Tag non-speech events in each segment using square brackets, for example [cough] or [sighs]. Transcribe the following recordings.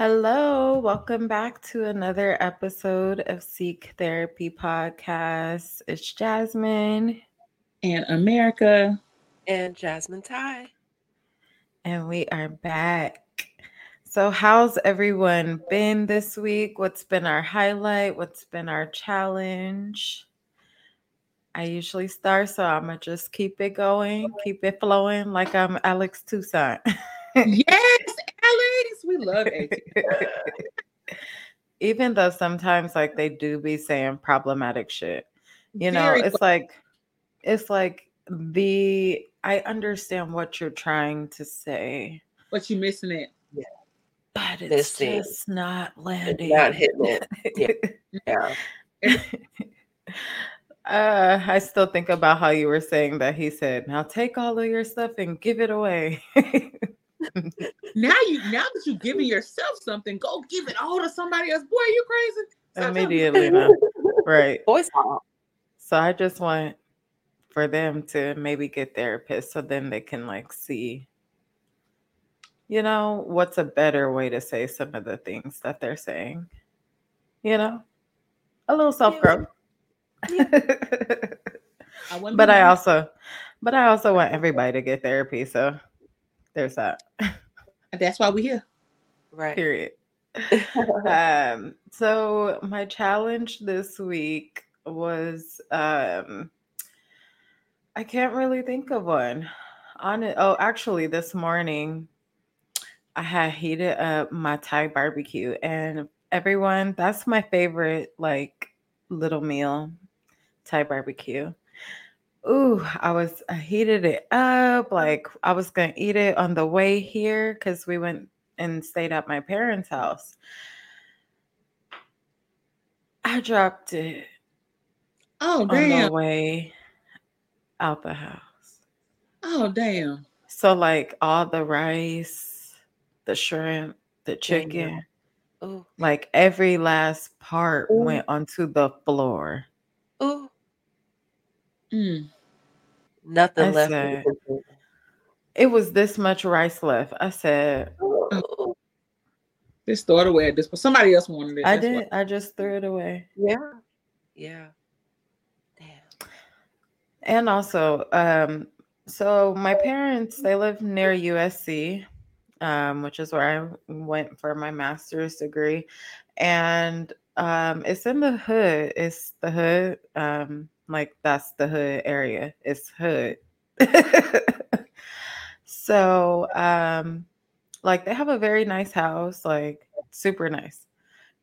Hello, welcome back to another episode of Seek Therapy Podcast. It's Jasmine and America and Jasmine Ty. And we are back. So, how's everyone been this week? What's been our highlight? What's been our challenge? I usually start, so I'm gonna just keep it going, keep it flowing like I'm Alex Toussaint. [laughs] yes, Alex, we love it. [laughs] Even though sometimes like they do be saying problematic shit. You know, Very it's like it's like the I understand what you're trying to say. But you're missing it. Yeah. But it's just not landing. It's not hitting it. yeah. yeah. [laughs] Uh, I still think about how you were saying that he said, "Now take all of your stuff and give it away." [laughs] [laughs] now you now that you're giving yourself something, go give it all to somebody else. Boy, you crazy. Immediately, [laughs] right? Voice So I just want for them to maybe get therapists so then they can like see, you know, what's a better way to say some of the things that they're saying. You know, a little self growth. Yeah. [laughs] I but I also, but I also want everybody to get therapy. So there's that. That's why we're here. Right. Period. [laughs] um, so my challenge this week was um I can't really think of one. On it. Oh, actually this morning I had heated up my Thai barbecue and everyone, that's my favorite like little meal, Thai barbecue ooh, I was I heated it up. Mm. Like I was gonna eat it on the way here because we went and stayed at my parents' house. I dropped it. Oh damn! On the way out the house. Oh damn! So like all the rice, the shrimp, the chicken, oh, like every last part Ooh. went onto the floor. Oh. Mm. Nothing I left. Said, it was this much rice left. I said, oh. "This throw it away." At this, but somebody else wanted it. I did. What. I just threw it away. Yeah, yeah. Damn. And also, um, so my parents they live near USC, um, which is where I went for my master's degree, and um, it's in the hood. It's the hood. Um, like that's the hood area. It's hood. [laughs] so um like they have a very nice house, like super nice.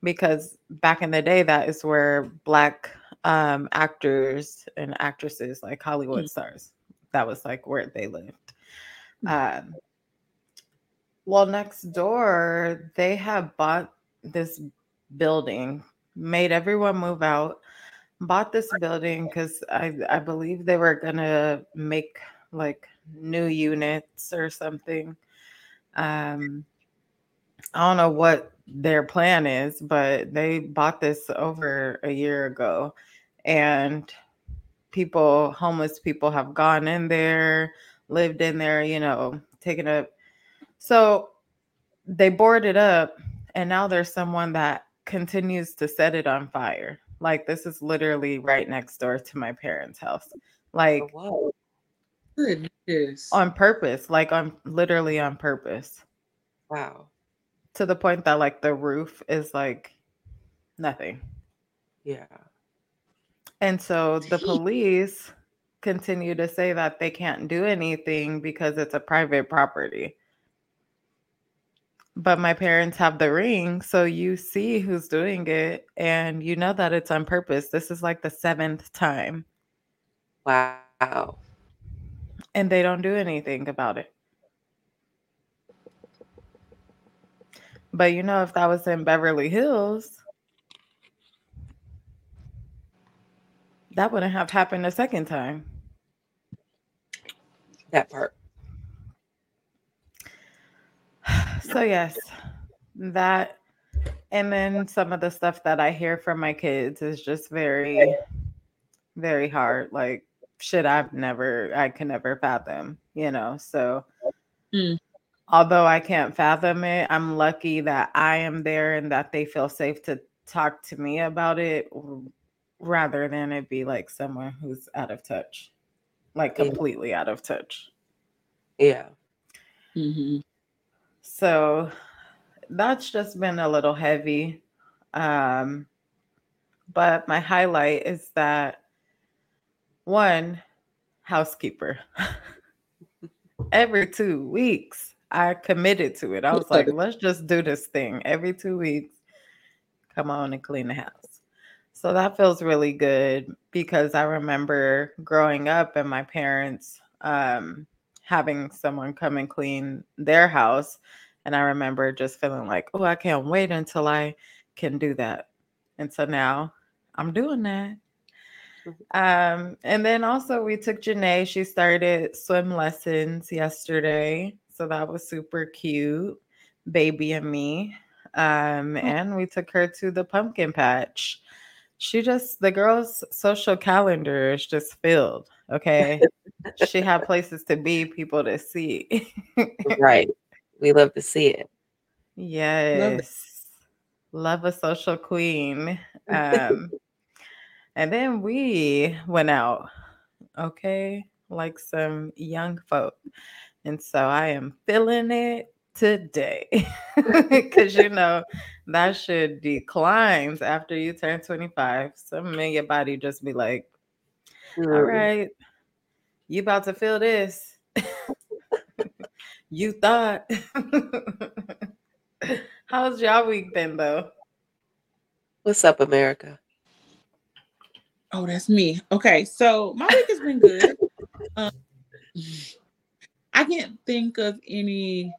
Because back in the day that is where black um actors and actresses like Hollywood mm-hmm. stars. That was like where they lived. Mm-hmm. Um well next door they have bought this building, made everyone move out bought this building because I, I believe they were gonna make like new units or something. Um, I don't know what their plan is, but they bought this over a year ago, and people, homeless people, have gone in there, lived in there, you know, taken up. So they boarded up, and now there's someone that continues to set it on fire. Like this is literally right next door to my parents' house. Like oh, goodness. on purpose, like on literally on purpose. Wow. To the point that like the roof is like nothing. Yeah. And so the police continue to say that they can't do anything because it's a private property but my parents have the ring so you see who's doing it and you know that it's on purpose. This is like the seventh time. Wow. And they don't do anything about it. But you know if that was in beverly hills that wouldn't have happened a second time. That part so yes, that and then some of the stuff that I hear from my kids is just very, very hard. Like shit I've never I can never fathom, you know. So mm. although I can't fathom it, I'm lucky that I am there and that they feel safe to talk to me about it rather than it be like someone who's out of touch, like Yeah. completely out of touch. Yeah. Mhm. So that's just been a little heavy. Um, but my highlight is that one housekeeper [laughs] every two weeks I committed to it. I was like, [laughs] let's just do this thing every two weeks. Come on and clean the house. So that feels really good because I remember growing up and my parents um, having someone come and clean their house. And I remember just feeling like, oh, I can't wait until I can do that. And so now I'm doing that. Um, and then also we took Janae. She started swim lessons yesterday. So that was super cute. Baby and me. Um, and we took her to the pumpkin patch. She just the girl's social calendar is just filled. Okay. she had places to be, people to see. [laughs] Right. We love to see it. Yes. Love a social queen. [laughs] Um, and then we went out, okay, like some young folk. And so I am feeling it today [laughs] because you know that should declines after you turn 25. Some in your body just be like, all Mm. you about to feel this. [laughs] you thought. [laughs] How's y'all week been though? What's up, America? Oh, that's me. Okay, so my week has been good. [laughs] um, I can't think of any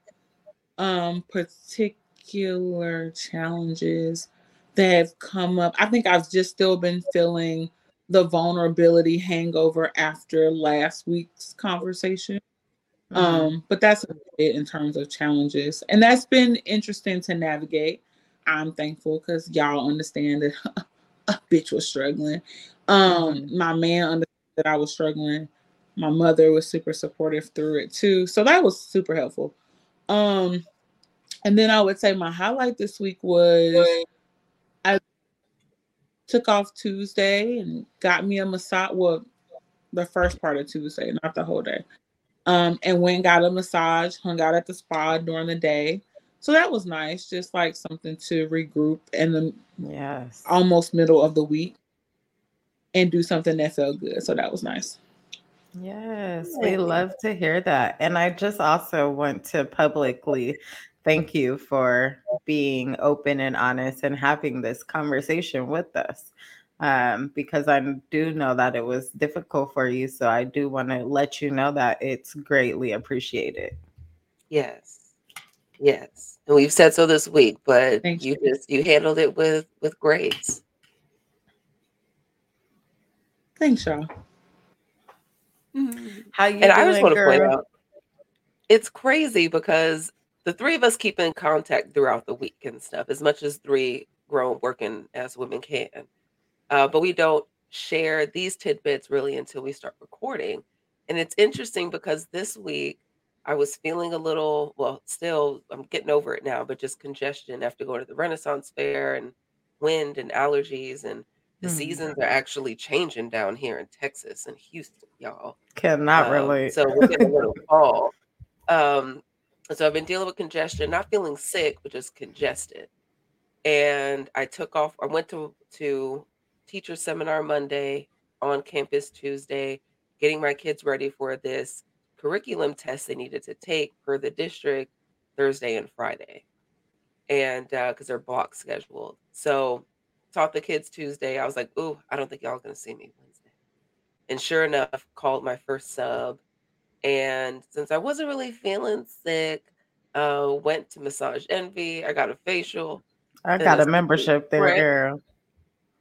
um particular challenges that have come up. I think I've just still been feeling the vulnerability hangover after last week's conversation. Mhm. Um, but that's it in terms of challenges, and that's been interesting to navigate. I'm thankful because y'all understand that [laughs] a bitch was struggling. Um, my man understood that I was struggling. My mother was super supportive through it too, so that was super helpful. Um, and then I would say my highlight this week was I took off Tuesday and got me a massage. Well, the first part of Tuesday, not the whole day um, and went and got a massage, hung out at the spa during the day. So that was nice, just like something to regroup in the Yes. almost middle of the week and do something that felt good. So that was nice. Yes, we love to hear that. And I just also want to publicly thank you for being open and honest and having this conversation with us. Um, because I do know that it was difficult for you. So I do want to let you know that it's greatly appreciated. Yes. Yes. And we've said so this week, but Thank you just you handled it with with grace. Thanks, y'all. How you And I just doing, want to point out it's crazy because the three of us keep in contact throughout the week and stuff, as much as three grown working as women can. Uh, but we don't share these tidbits really until we start recording. And it's interesting because this week I was feeling a little, well, still, I'm getting over it now, but just congestion after going to the Renaissance Fair and wind and allergies. And the Mhm. seasons are actually changing down here in Texas and Houston, y'all. Cannot Um, relate. So we're getting a little [laughs] fall. Um, so I've been dealing with congestion, not feeling sick, but just congested. And I took off. I went to to teacher seminar Monday, on campus Tuesday, getting my kids ready for this curriculum test they needed to take for the district Thursday and Friday, and because they're block scheduled. So taught the kids Tuesday. I was like, "Ooh, I don't think y'all gonna see me Wednesday." And sure enough, called my first sub. And since I wasn't really feeling sick, uh, went to Massage Envy. I got a facial, I got a a membership there, girl.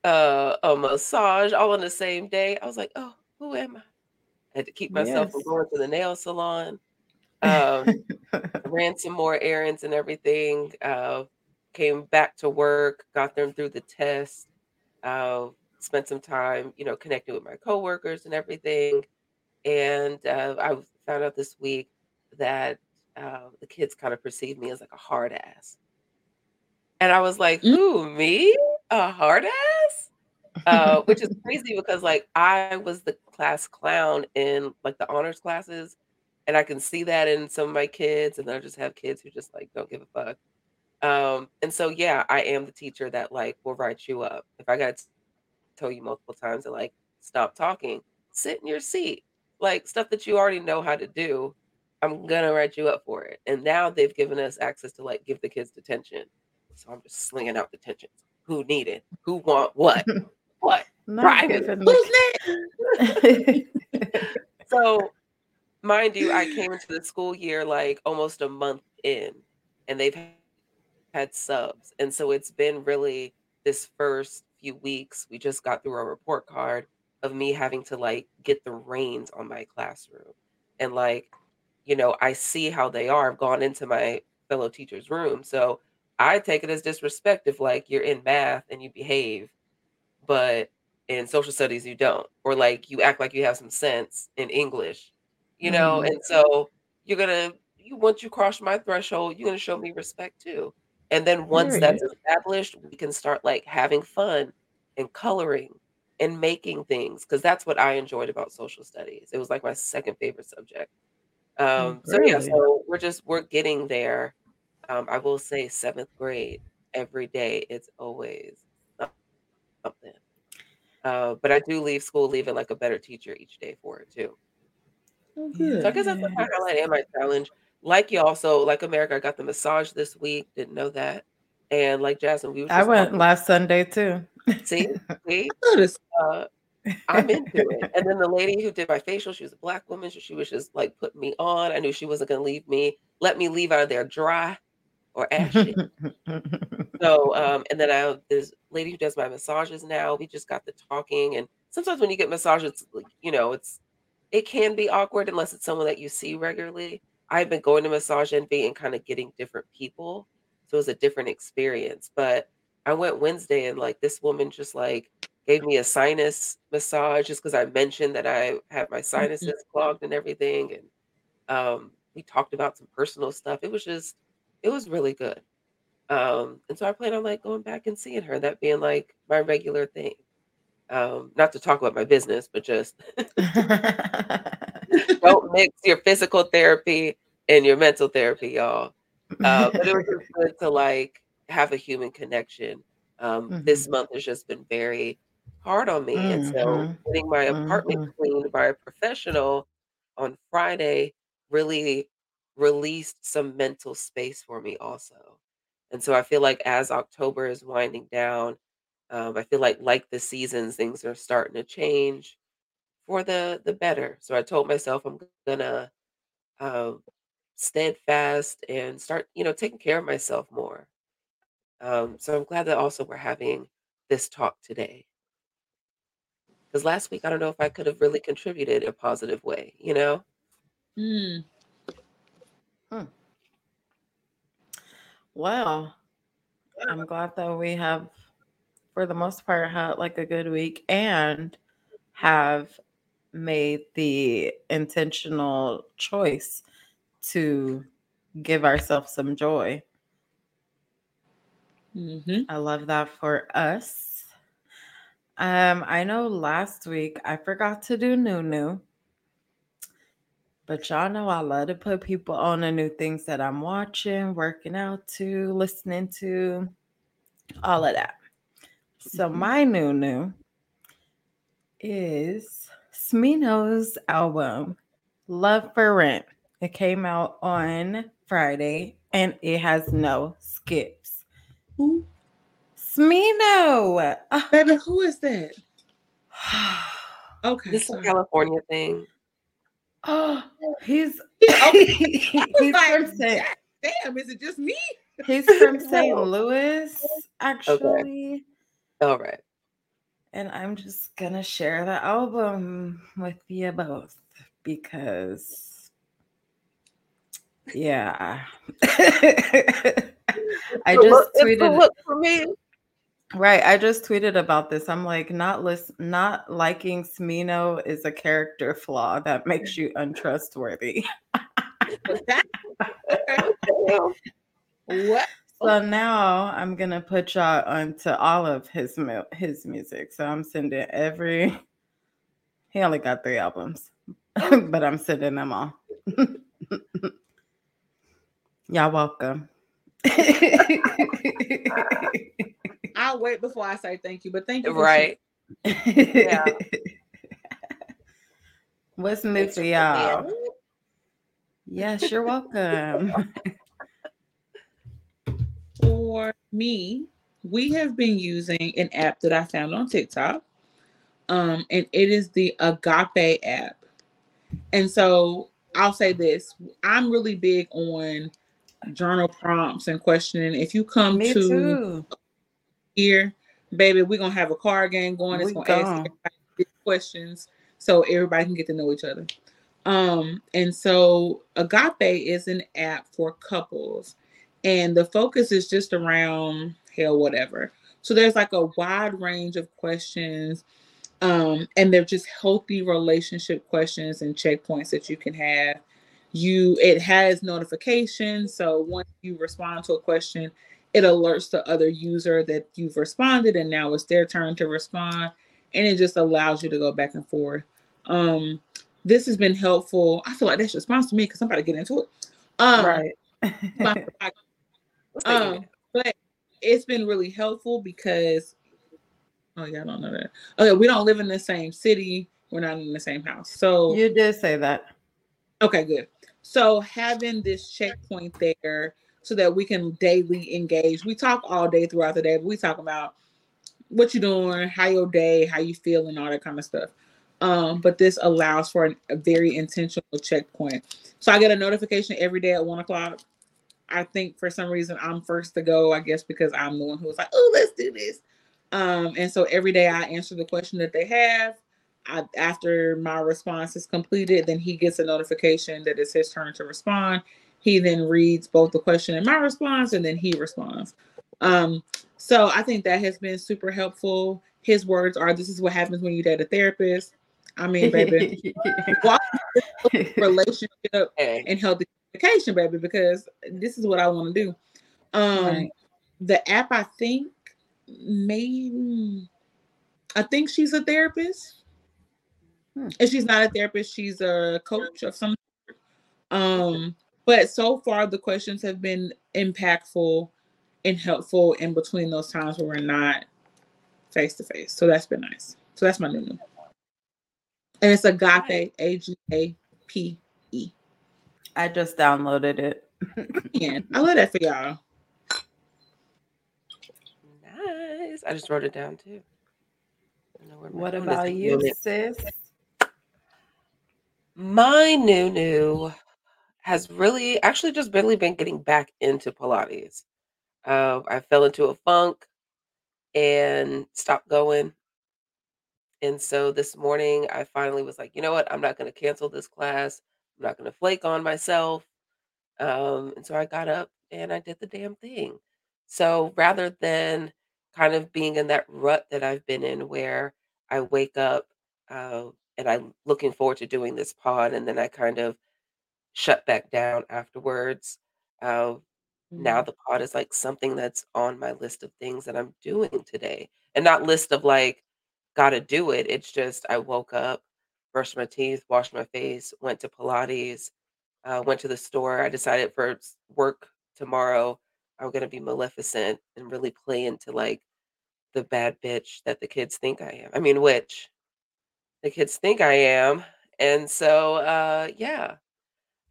Uh, a massage, all on the same day. I was like, "Oh, who am I?" I had to keep myself from going to the nail salon. Um, [laughs] ran some more errands and everything. Uh, came back to work, got them through the test. Uh, spent some time, you know, connecting with my coworkers and everything. And uh, I found out this week that uh, the kids kind of perceived me as like a hard ass. And I was like, "Who me? A hard ass?" Uh, which is crazy because like I was the class clown in like the honors classes, and I can see that in some of my kids, and I just have kids who just like don't give a fuck. Um, and so yeah, I am the teacher that like will write you up. If I got to tell you multiple times to like stop talking, sit in your seat, like stuff that you already know how to do. I'm gonna write you up for it. And now they've given us access to like give the kids detention. So I'm just slinging out detentions. Who need it? Who want what? [laughs] what? Private. Who's next? [laughs] so mind you, I came into the school year like almost a month in, and they've had subs. And so it's been really this first few weeks. We just got through a report card of me having to like get the reins on my classroom. And like, you know, I see how they are. I've gone into my fellow teacher's room. So I take it as disrespect if like you're in math and you behave, but in social studies you don't, or like you act like you have some sense in English, you know. Mm-hmm. And so you're gonna you once you cross my threshold, you're gonna show me respect too. And then once that's established, we can start like having fun and coloring and making things because that's what I enjoyed about social studies. It was like my second favorite subject. Um, so yeah, so we're just we're getting there. Um, I will say seventh grade every day. It's always something. Uh, but I do leave school leaving like a better teacher each day for it too. Oh, so I guess that's my highlight and my challenge. Like you also like America, I got the massage this week. Didn't know that. And like Jasmine, we I went talking. last Sunday too. See, [laughs] see, uh, I'm into it. And then the lady who did my facial, she was a black woman. So she was just like putting me on. I knew she wasn't going to leave me, let me leave out of there dry or ashy. [laughs] so, um, and then I have this lady who does my massages now. We just got the talking, and sometimes when you get massages, you know, it's it can be awkward unless it's someone that you see regularly. I've been going to Massage Envy and kind of getting different people, so it was a different experience. But I went Wednesday and like this woman just like gave me a sinus massage just because I mentioned that I had my mm-hmm. sinuses clogged and everything. And um, we talked about some personal stuff. It was just, it was really good. Um, and so I plan on like going back and seeing her, that being like my regular thing. Um, not to talk about my business, but just [laughs] don't mix your physical therapy and your mental therapy, y'all. Uh, but it was just good to like have a human connection. Um, mm-hmm. This month has just been very hard on me. Mm-hmm. And so mm-hmm. getting my apartment mm-hmm. cleaned by a professional on Friday really released some mental space for me also. And so I feel like as October is winding down, um, I feel like like the seasons, things are starting to change for the the better. So I told myself I'm gonna um, steadfast and start, you know, taking care of myself more. Um, so I'm glad that also we're having this talk today. Because last week, I don't know if I could have really contributed in a positive way, you know? Mm. Hmm. Well, I'm glad that we have, for the most part, had like a good week and have made the intentional choice to give ourselves some joy. Mm-hmm. I love that for us. Um, I know last week I forgot to do new new, but y'all know I love to put people on the new things that I'm watching, working out to, listening to, all of that. So mm-hmm. my new new is Smino's album, Luv 4 Rent. It came out on Friday and it has no skips. Who? Smino. Baby, who is that? [sighs] okay. This is a California thing. [gasps] Oh, [laughs] he's he's like, from St. Damn, is it just me? He's from St. Louis, actually. Okay. All right. And I'm just gonna share the album with you both because yeah. [laughs] I just look, tweeted look for me. Right, I just tweeted about this. I'm like, not list, not liking Smino is a character flaw that makes you untrustworthy. [laughs] what? So now I'm gonna put y'all onto all of his mu- his music. So I'm sending every. He only got three albums, [laughs] but I'm sending them all. [laughs] y'all welcome. I'll wait before I say thank you, but thank you. Right. yeah. [laughs] What's new for y'all? Yes, you're welcome. [laughs] For me, we have been using an app that I found on TikTok. Um, and it is the Agape app. And so I'll say this I'm really big on journal prompts and questioning. If you come Me to too. Here, baby, we're gonna have a card game going. It's We gonna ask gone. everybody questions so everybody can get to know each other. Um, and so Agape is an app for couples, and the focus is just around hell, whatever. So there's like a wide range of questions, um, and they're just healthy relationship questions and checkpoints that you can have. You it has notifications, so once you respond to a question, it alerts the other user that you've responded, and now it's their turn to respond, and it just allows you to go back and forth. Um, this has been helpful. I feel like that's response to me because I'm about to get into it. Um, right. [laughs] my- um, but it's been really helpful because oh yeah, I don't know that. Okay, we don't live in the same city. We're not in the same house. So you did say that. okay, good. So having this checkpoint there so that we can daily engage. We talk all day throughout the day, but we talk about what you're doing, how your day, how you feel, and all that kind of stuff. Um, but this allows for an, a very intentional checkpoint. So I get a notification every day at one o'clock. I think for some reason I'm first to go, I guess because I'm the one who was like, oh, let's do this. Um, and so every day I answer the question that they have. I, after my response is completed, then he gets a notification that it's his turn to respond. He then reads both the question and my response, and then he responds. Um, so I think that has been super helpful. His words are, "This is what happens when you date a therapist." I mean, baby, [laughs] walk [laughs] relationship and healthy communication, baby, because this is what I want to do. Um, Right. the app, I think, maybe, I think she's a therapist. Hmm. If she's not a therapist, she's a coach of some. sort. Um, but so far the questions have been impactful and helpful in between those times where we're not face to face. So that's been nice. So that's my new new. And it's Agape, A G A P E. I just downloaded it. [laughs] yeah, I love that for y'all. nice. I just wrote it down too. I know where my What about you, sis? My new new has really actually just barely been getting back into Pilates. Uh, I fell into a funk and stopped going. And so this morning I finally was like, you know what? I'm not going to cancel this class. I'm not going to flake on myself. Um, and so I got up and I did the damn thing. So rather than kind of being in that rut that I've been in where I wake up uh, and I'm looking forward to doing this pod and then I kind of shut back down afterwards. Uh, now the pod is like something that's on my list of things that I'm doing today and not list of like, gotta do it. It's just I woke up, brushed my teeth, washed my face, went to Pilates, uh, went to the store. I decided for work tomorrow, I'm gonna be Maleficent and really play into like the bad bitch that the kids think I am. I mean, which the kids think I am. And so, uh, yeah.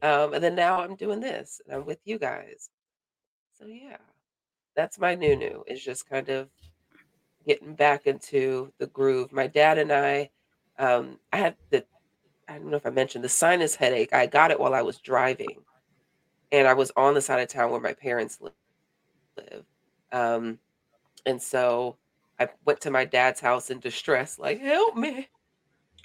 Um, and then now I'm doing this and I'm with you guys. So, yeah, that's my new new is just kind of getting back into the groove. My dad and I, um, I had the, I don't know if I mentioned the sinus headache. I got it while I was driving, and I was on the side of town where my parents li- live. Um, and so I went to my dad's house in distress, like, help me.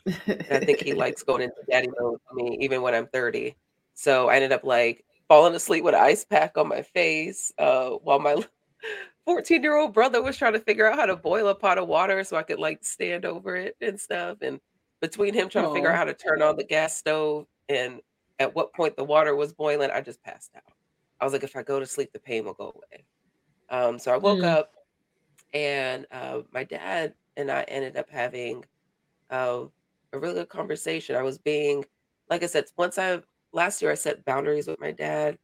And I think he [laughs] likes going into daddy mode with me, even when I'm 30. So I ended up like falling asleep with an ice pack on my face uh, while my [laughs] 14 year old brother was trying to figure out how to boil a pot of water so I could like stand over it and stuff. And between him trying to figure out how to turn on the gas stove and at what point the water was boiling, I just passed out. I was like, if I go to sleep, the pain will go away. Um, so I woke mm. up, and uh, my dad and I ended up having uh, a really good conversation. I was being, like I said, once I last year I set boundaries with my dad,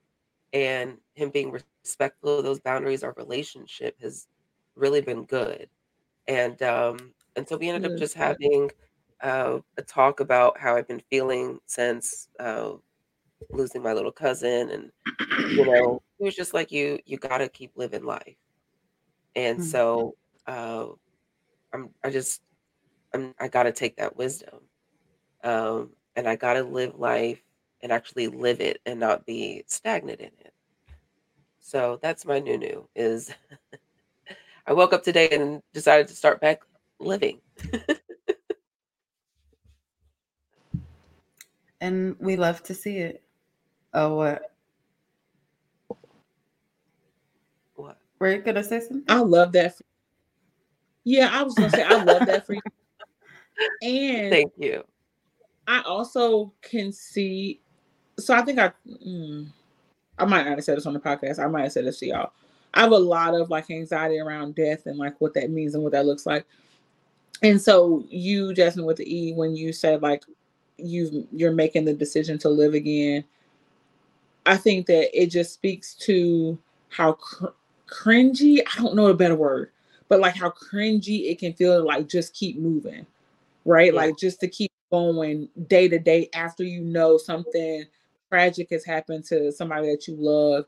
and him being respectful of those boundaries, our relationship has really been good. And um, and so we ended up just having uh, a talk about how I've been feeling since uh, losing my little cousin, and you [clears throat] know, it was just like you you got to keep living life. And mm-hmm. so uh, I'm I just I'm I got to take that wisdom, um, and I got to live life and actually live it and not be stagnant in it. So that's my new new is [laughs] I woke up today and decided to start back living. [laughs] and we love to see it. Oh, what? What? Were you gonna say something? I love that. For- yeah, I was gonna say I love that for you. [laughs] And thank you. I also can see. So I think I, mm, I might not have said this on the podcast. I might have said this to y'all. I have a lot of like anxiety around death and like what that means and what that looks like. And so you, Jasmine, with the E, when you said like you you're making the decision to live again, I think that it just speaks to how cr- cringy. I don't know a better word, but like how cringy it can feel to like just keep moving, right? Yeah. Like just to keep going day to day after you know something tragic has happened to somebody that you love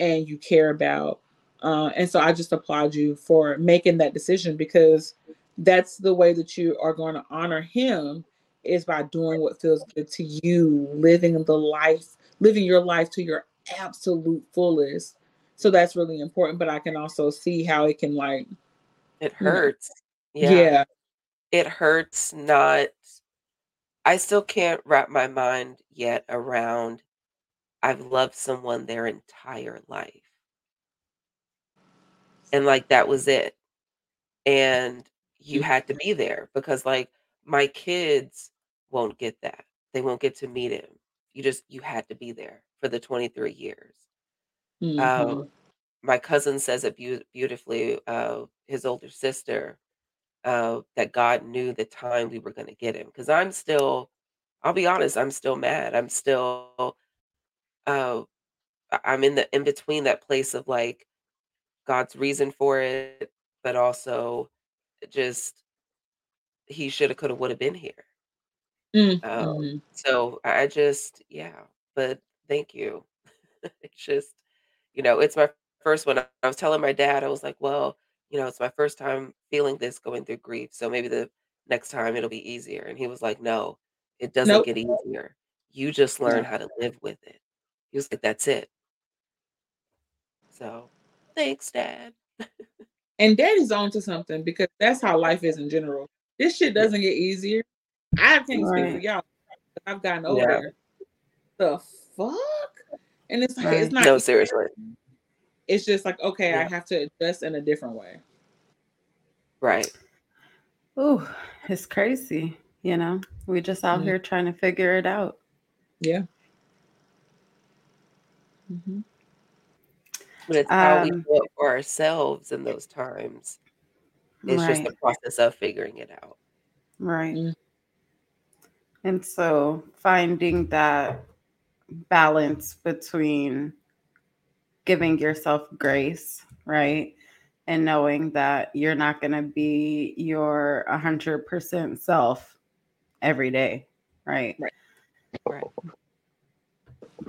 and you care about uh, and so I just applaud you for making that decision because that's the way that you are going to honor him is by doing what feels good to you, living the life, living your life to your absolute fullest. So that's really important. But I can also see how it can like it hurts. You know, yeah. yeah. It hurts not I still can't wrap my mind yet around I've loved someone their entire life. And like that was it. And you had to be there because like my kids won't get that. They won't get to meet him. You just you had to be there for the 23 years. Mm-hmm. um, my cousin says it be- beautifully uh, his older sister uh, that god knew the time we were going to get him because i'm still i'll be honest i'm still mad i'm still uh, i'm in the in between that place of like God's reason for it, but also just he should have, could have, would have been here. Um, mm-hmm. Um, so I just, yeah, but thank you. [laughs] it's just, you know, it's my first one. I was telling my dad, I was like, well, you know, it's my first time feeling this going through grief. So maybe the next time it'll be easier. And he was like, no, it doesn't nope. get easier. You just learn how to live with it. He was like, that's it. So Thanks, Dad. [laughs] and Daddy's on to something because that's how life is in general. This shit doesn't get easier. I can't right. speak for y'all. I've gotten older. Yeah. The fuck? And it's like right. it's not no seriously. It's just like okay, yeah. I have to adjust in a different way. Right. Oh, it's crazy. You know, we just out mm-hmm. here trying to figure it out. Yeah. Mm-hmm but it's how we um do it for ourselves in those times. It's just the process of figuring it out. Right. Mm. And so finding that balance between giving yourself grace, right? And knowing that you're not going to be your 100% self every day, right? Right. Right.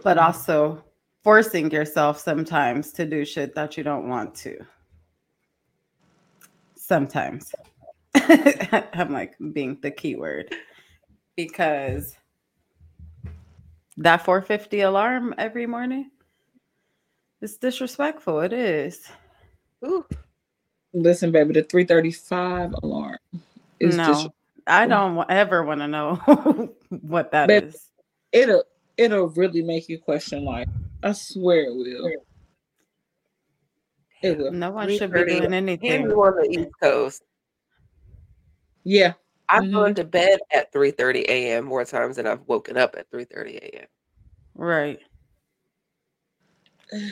But also forcing yourself sometimes to do shit that you don't want to. Sometimes. [laughs] I'm like being the keyword because that 450 alarm every morning is disrespectful. It is. Ooh. Listen, baby, the 335 alarm is no, I don't ever want to know [laughs] what that baby, is. It'll it'll really make you question life. I swear it will. It will. No one should be doing anything. Even on the East Coast. Yeah. I've mm-hmm. gone to bed at 3 30 a.m. more times than I've woken up at 3 30 a.m. Right. [sighs]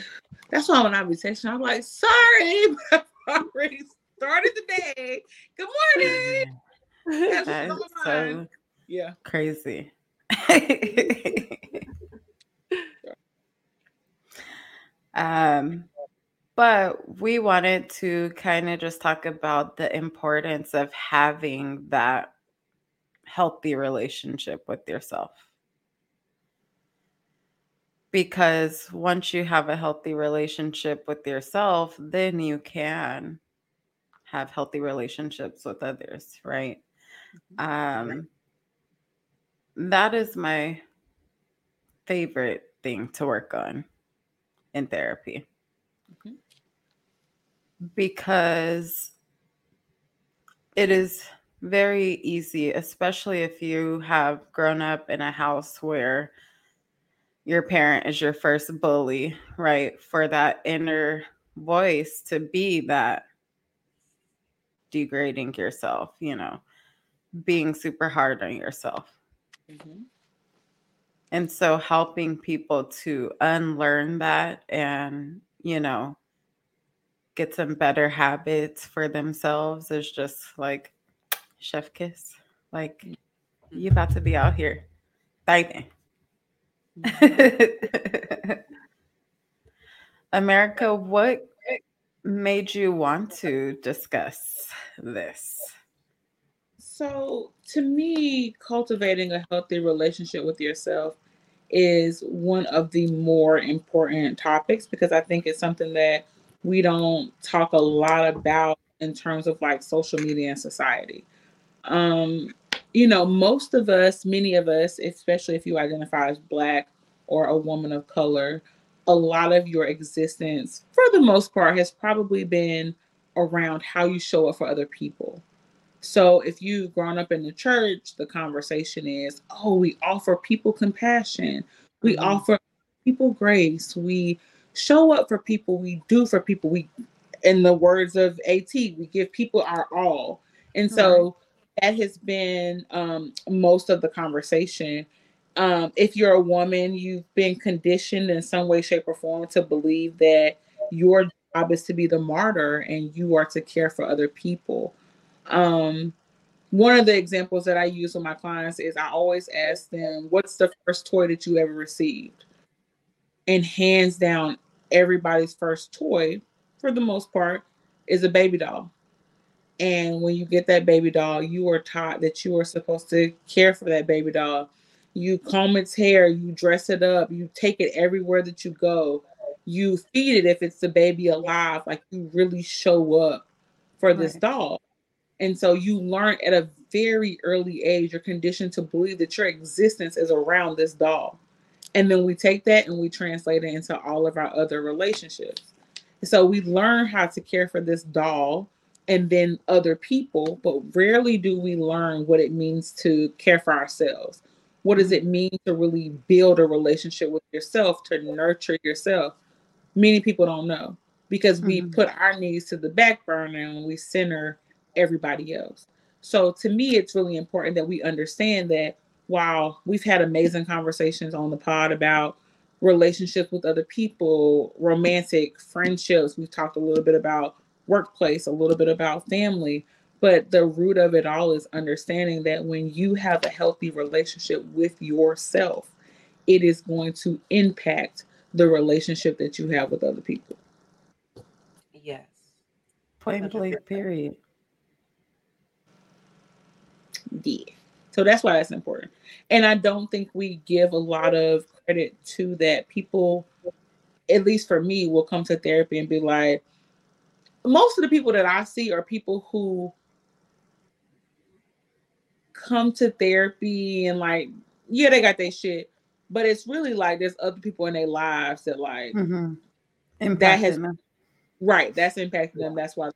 That's why when I be texting, I'm like, sorry, [laughs] I've already started the day. Good morning. That's That what's is on my so. Yeah. crazy. [laughs] um, but we wanted to kind of just talk about the importance of having that healthy relationship with yourself. Because once you have a healthy relationship with yourself, then you can have healthy relationships with others, right? Um, that is my favorite thing to work on in therapy Mhm. because it is very easy, especially if you have grown up in a house where your parent is your first bully, right? For that inner voice to be that degrading yourself, you know, being super hard on yourself. Mhm. And so helping people to unlearn that and, you know, get some better habits for themselves is just like chef kiss. Like you about to be out here fighting. [laughs] America, what made you want to discuss this? So, to me, cultivating a healthy relationship with yourself is one of the more important topics because I think it's something that we don't talk a lot about in terms of like social media and society. Um, you know, most of us, many of us, especially if you identify as Black or a woman of color, a lot of your existence, for the most part, has probably been around how you show up for other people. So if you've grown up in the church, the conversation is, oh, we offer people compassion, we Mhm. offer people grace, we show up for people, we do for people, we in the words of AT, we give people our all. And so that has been um, most of the conversation. Um, if you're a woman, you've been conditioned in some way, shape, or form to believe that your job is to be the martyr and you are to care for other people. Um, one of the examples that I use with my clients is I always ask them, What's the first toy that you ever received? And hands down, everybody's first toy, for the most part, is a baby doll. And when you get that baby doll, you are taught that you are supposed to care for that baby doll. You comb its hair, you dress it up, you take it everywhere that you go. You feed it if it's the baby alive, like you really show up for this Right. doll. And so you learn at a very early age, you're conditioned to believe that your existence is around this doll. And then we take that and we translate it into all of our other relationships. So we learn how to care for this doll and then other people, but rarely do we learn what it means to care for ourselves. What does it mean to really build a relationship with yourself, to nurture yourself? Many people don't know because we Mhm. put our needs to the back burner and we center everybody else. So to me, it's really important that we understand that while we've had amazing conversations on the pod about relationships with other people, romantic friendships, we've talked a little bit about workplace, a little bit about family, but the root of it all is understanding that when you have a healthy relationship with yourself, it is going to impact the relationship that you have with other people. Yes. Point blank, period. Yeah. So that's why that's important. And I don't think we give a lot of credit to that. People, at least for me, will come to therapy and be like, most of the people that I see are people who come to therapy and like, yeah, they got their shit, but it's really like there's other people in their lives that like Mm-hmm. That has- them. Right, that's impacting them. That's why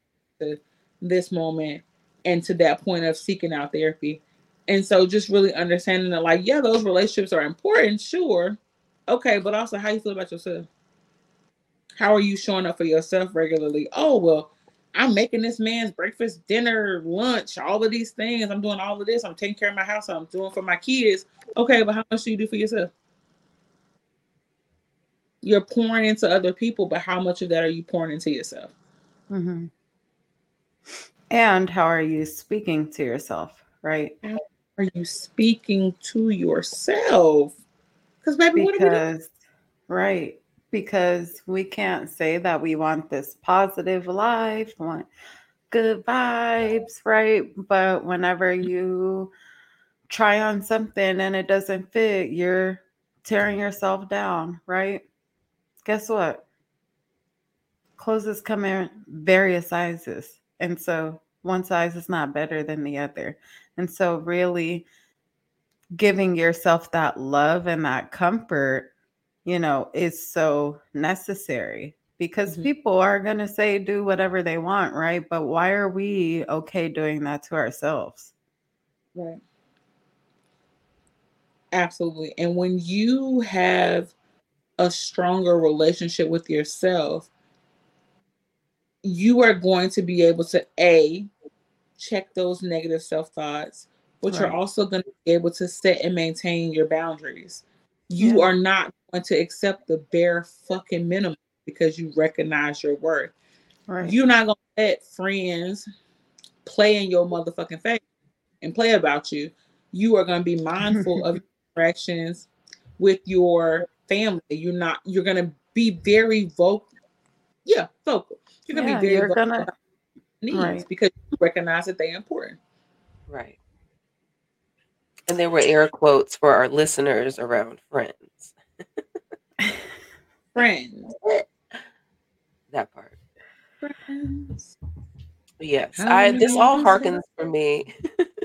this moment and to that point of seeking out therapy. And so just really understanding that like, yeah, those relationships are important, sure. Okay, but also how you feel about yourself. How are you showing up for yourself regularly? Oh, well, I'm making this man's breakfast, dinner, lunch, all of these things. I'm doing all of this. I'm taking care of my house. I'm doing for my kids. Okay, but how much do you do for yourself? you're pouring into other people, but how much of that are you pouring into yourself? Mm-hmm. And how are you speaking to yourself, right? How are you speaking to yourself? Because maybe because, right, because we can't say that we want this positive life, want good vibes, right? But whenever mm-hmm. you try on something and it doesn't fit, you're tearing yourself down, right? Guess what? Clothes come in various sizes. And so one size is not better than the other. And so, really giving yourself that love and that comfort, you know, is so necessary because mm-hmm. people are going to say do whatever they want, right? But why are we okay doing that to ourselves? Right. Absolutely. And when you have a stronger relationship with yourself, you are going to be able to A, check those negative self thoughts, but right. you're also going to be able to set and maintain your boundaries. You yeah. are not going to accept the bare fucking minimum because you recognize your worth. Right. You're not going to let friends play in your motherfucking face and play about you. You are going to be mindful of [laughs] interactions with your family. You're not, you're going to be very vocal. Yeah, vocal. You're going to yeah, be very vocal gonna, needs right. because you recognize that they're important. Right. And there were air quotes for our listeners around friends. [laughs] friends. [laughs] That part. Friends. Yes, I this all harkens for me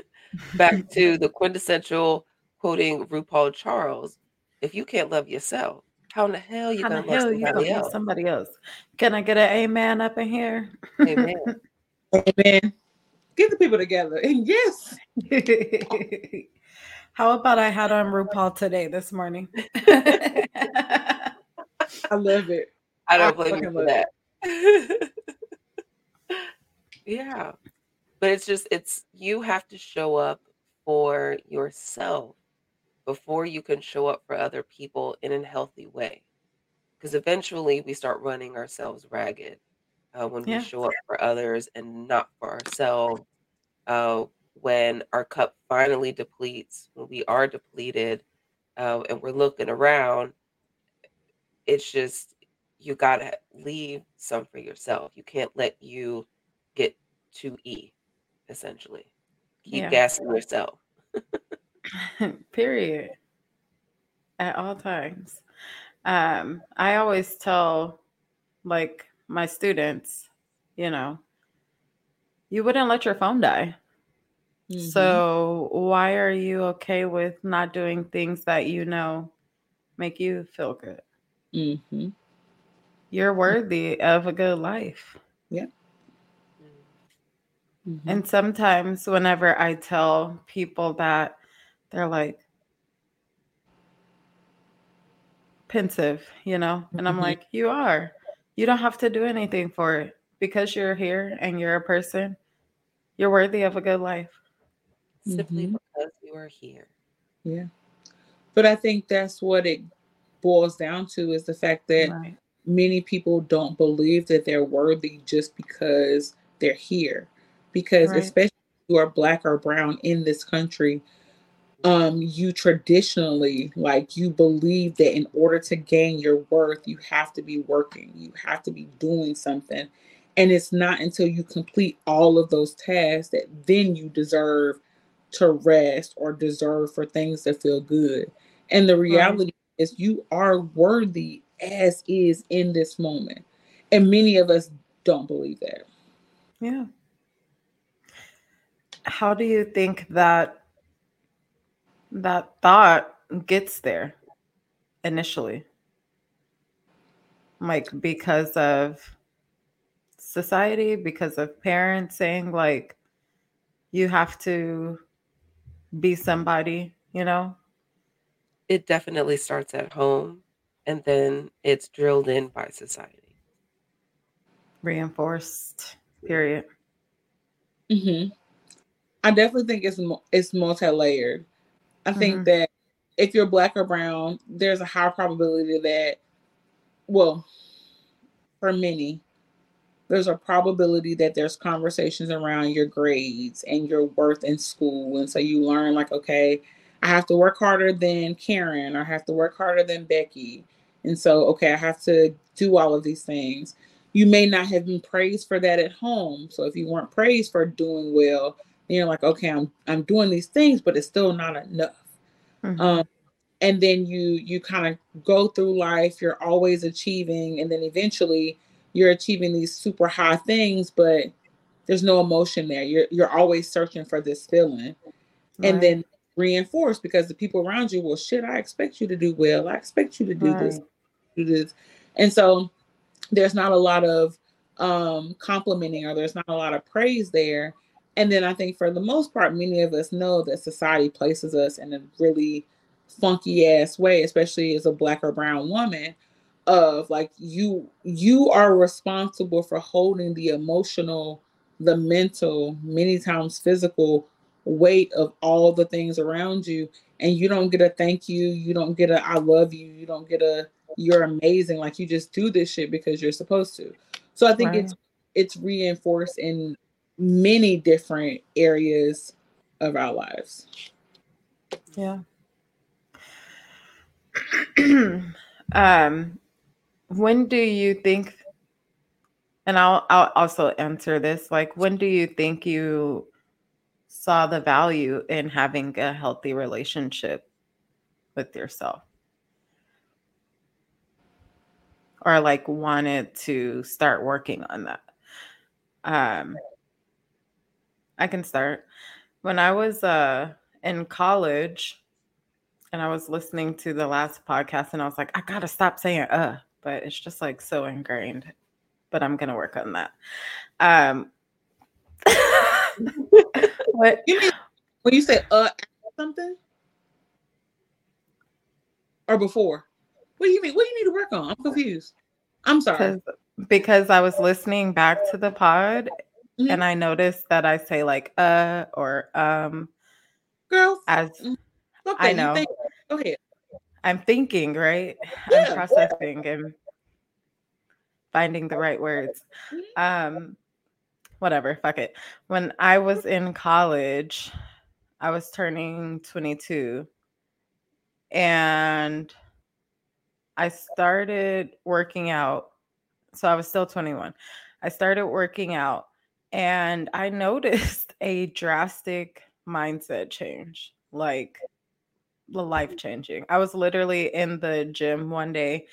[laughs] back to the quintessential quoting RuPaul Charles. If you can't love yourself, how in the hell you gonna love somebody else? somebody else? Can I get an amen up in here? Amen. [laughs] amen. Get the people together. And [laughs] yes. [laughs] How about I had on RuPaul today this morning? I love it. I don't blame you for that. yeah. But it's just it's you have to show up for yourself before you can show up for other people in a healthy way. Because eventually we start running ourselves ragged uh, when yeah. we show up for others and not for ourselves. Uh, when our cup finally depletes, when we are depleted uh, and we're looking around, it's just you got to leave some for yourself. You can't let you get to E, essentially. Keep yeah. gassing yourself. [laughs] Period. At all times. Um, I always tell like my students, you know, you wouldn't let your phone die. Mm-hmm. So why are you okay with not doing things that you know make you feel good? Mm-hmm. You're worthy of a good life. Yeah. Mm-hmm. And sometimes, whenever I tell people that, they're like pensive, you know? And I'm mm-hmm. like, you are. You don't have to do anything for it because you're here and you're a person. You're worthy of a good life. Simply mm-hmm. because you are here. Yeah. But I think that's what it boils down to is the fact that right. many people don't believe that they're worthy just because they're here. Because right. especially if you are black or brown in this country, um you traditionally like you believe that in order to gain your worth you have to be working you have to be doing something. And it's not until you complete all of those tasks that then you deserve to rest or deserve for things to feel good. And the reality right. is you are worthy as is in this moment. And many of us don't believe that. Yeah. How do you think that that thought gets there initially. Like because of society because of parents saying like you have to be somebody you know? It definitely starts at home and then it's drilled in by society. Reinforced period. Mm-hmm. i definitely think it's it's multi-layered I think mm-hmm. that if you're black or brown, there's a high probability that well, for many, there's a probability that there's conversations around your grades and your worth in school. And so you learn, like, okay, I have to work harder than Karen, or I have to work harder than Becky. And so, okay, I have to do all of these things. You may not have been praised for that at home. So if you weren't praised for doing well, you're like, okay, I'm I'm doing these things, but it's still not enough. Mm-hmm. Um, and then you you kind of go through life. You're always achieving, and then eventually you're achieving these super high things, but there's no emotion there. You're you're always searching for this feeling. Right. And then reinforced because the people around you, well, shit, I expect you to do well. I expect you to do right. this, do this. And so there's not a lot of um complimenting or there's not a lot of praise there. And then I think for the most part, many of us know that society places us in a really funky ass way, especially as a black or brown woman, of like you you are responsible for holding the emotional the mental many times physical weight of all the things around you and you don't get a thank you you don't get a i love you you don't get a you're amazing like you just do this shit because you're supposed to so i think right. it's it's reinforced in many different areas of our lives. Yeah. [clears throat] Um when do you think and I'll I'll also answer this like when do you think you saw the value in having a healthy relationship with yourself? Or like wanted to start working on that? Um I can start when I was uh in college and I was listening to the last podcast and I was like I got to stop saying uh but it's just like so ingrained. But I'm gonna work on that. Um, [laughs] what you mean when you say uh something or before? What do you mean? What do you need to work on? I'm confused. I'm sorry. Because I was listening back to the pod mm-hmm. and I notice that I say like uh or um girl as mm, okay, I know. Think, go ahead. I'm thinking, right? [laughs] Yeah, I'm processing yeah. and finding the right words. Mm-hmm. Um, whatever, fuck it. When I was in college, I was turning 22 and I started working out. So I was still 21. I started working out and I noticed [laughs] a drastic mindset change. Like the life changing. I was literally in the gym one day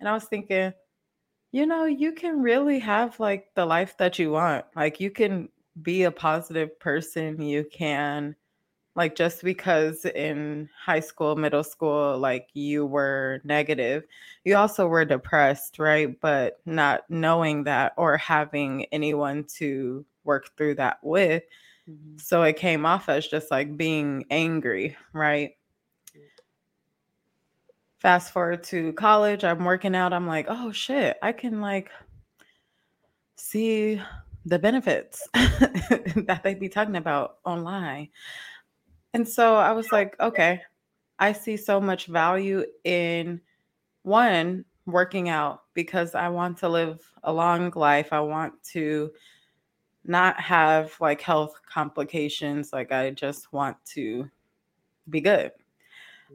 and I was thinking, you know, you can really have like the life that you want. Like you can be a positive person. You can like just because in high school, middle school, like you were negative, you also were depressed, right? But not knowing that or having anyone to work through that with. Mm-hmm. So it came off as just like being angry, right? fast forward to college i'm working out i'm like oh shit i can like see the benefits [laughs] that they be talking about online and so i was like okay i see so much value in one working out because i want to live a long life i want to not have like health complications like i just want to be good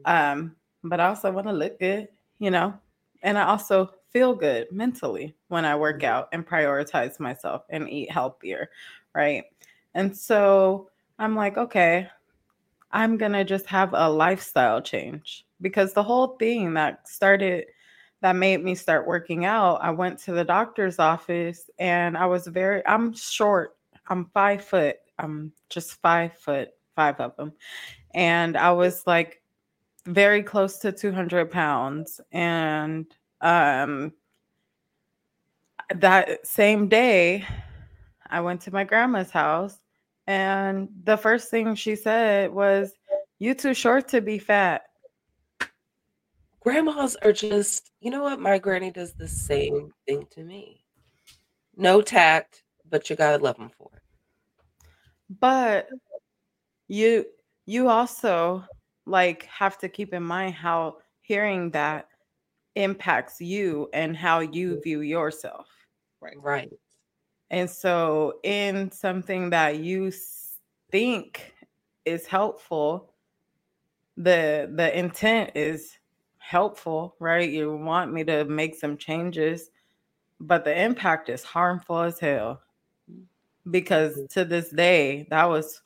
um but I also want to look good, you know, and I also feel good mentally when I work mm-hmm. out and prioritize myself and eat healthier, right? And so I'm like, okay, I'm going to just have a lifestyle change because the whole thing that started that made me start working out, I went to the doctor's office and I was very, I'm short, I'm five foot, I'm just five foot, five of them. And I was like, very close to 200 pounds. And um, that same day, I went to my grandma's house, and the first thing she said was, You too short to be fat. Grandmas are just, you know what? My granny does the same thing to me. No tact, but you gotta love them for it. But you you also like have to keep in mind how hearing that impacts you and how you view yourself. Right. Right. And so, in something that you think is helpful, the the intent is helpful, right? You want me to make some changes, but the impact is harmful as hell. Because mm-hmm. to this day, that was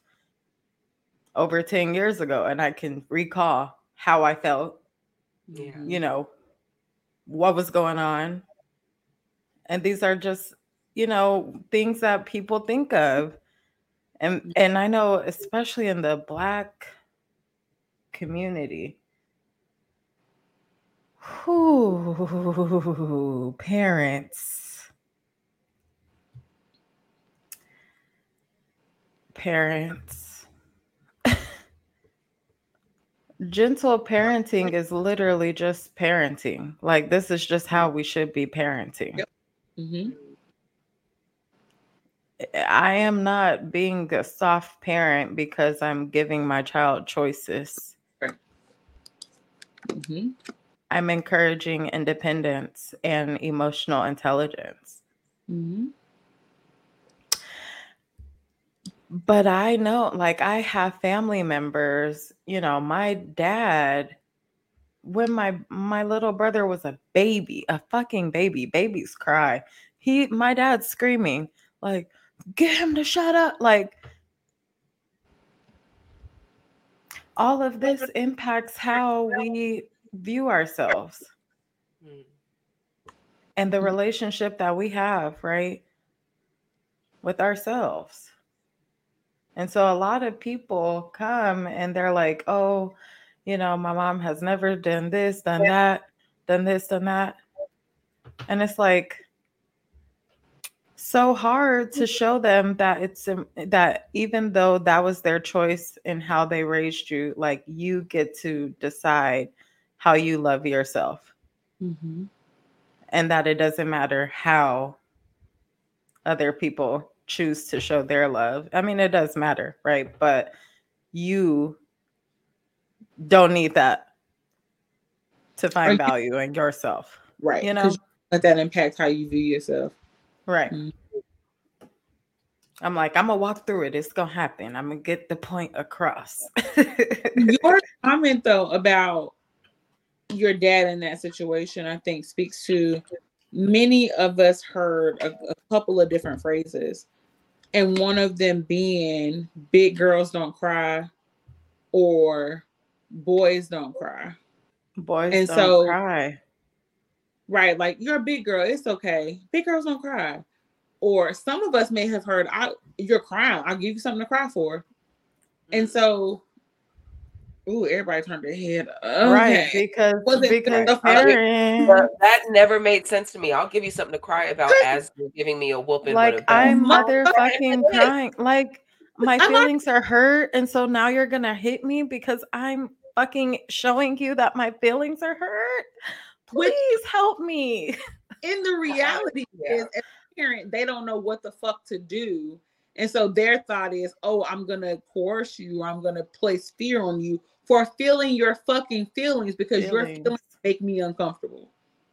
over 10 years ago, and I can recall how I felt, Yeah. you know, what was going on. And these are just, you know, things that people think of. And and I know especially in the black community, who parents. Parents. Gentle parenting is literally just parenting. Like this is just how we should be parenting. Yep. hmm i am not being a soft parent because i'm giving my child choices. Hmm i'm encouraging independence and emotional intelligence. Hmm But I know, like, I have family members, you know, my dad, when my my little brother was a baby, a fucking baby, babies cry. He my dad's screaming, like, get him to shut up. Like all of this impacts how we view ourselves Mm. and the relationship that we have, right? With ourselves. And so a lot of people come and they're like, oh, you know, my mom has never done this, done that, done this, done that. And it's like so hard to show them that it's that even though that was their choice in how they raised you, like you get to decide how you love yourself hmm and that it doesn't matter how other people choose to show their love. I mean, it does matter, right? But you don't need that to find value in yourself, Right. you know, Let that impact how you view yourself. Right. Mhm. I'm like, I'm gonna walk through it. It's gonna happen. I'm gonna get the point across. [laughs] Your comment though about your dad in that situation, I think speaks to many of us heard a, a couple of different phrases, and one of them being "big girls don't cry" or "boys don't cry." Boys And don't so- cry. Right, like you're a big girl, it's okay. Big girls don't cry. Or some of us may have heard, "I you're crying. I'll give you something to cry for." And mm. so, ooh, everybody turned their head. Okay. Right. Because Was it because the- parents Well, that never made sense to me. I'll give you something to cry about as you're giving me a whooping. like with. I'm motherfucking crying. Like my feelings are hurt, and so now you're gonna hit me because I'm fucking showing you that my feelings are hurt. Which- Please help me. [laughs] In the reality Yeah. is, as a parent, they don't know what the fuck to do. And so their thought is, oh, I'm gonna coerce you, or I'm gonna place fear on you for feeling your fucking feelings because your Feelings. feelings make me uncomfortable.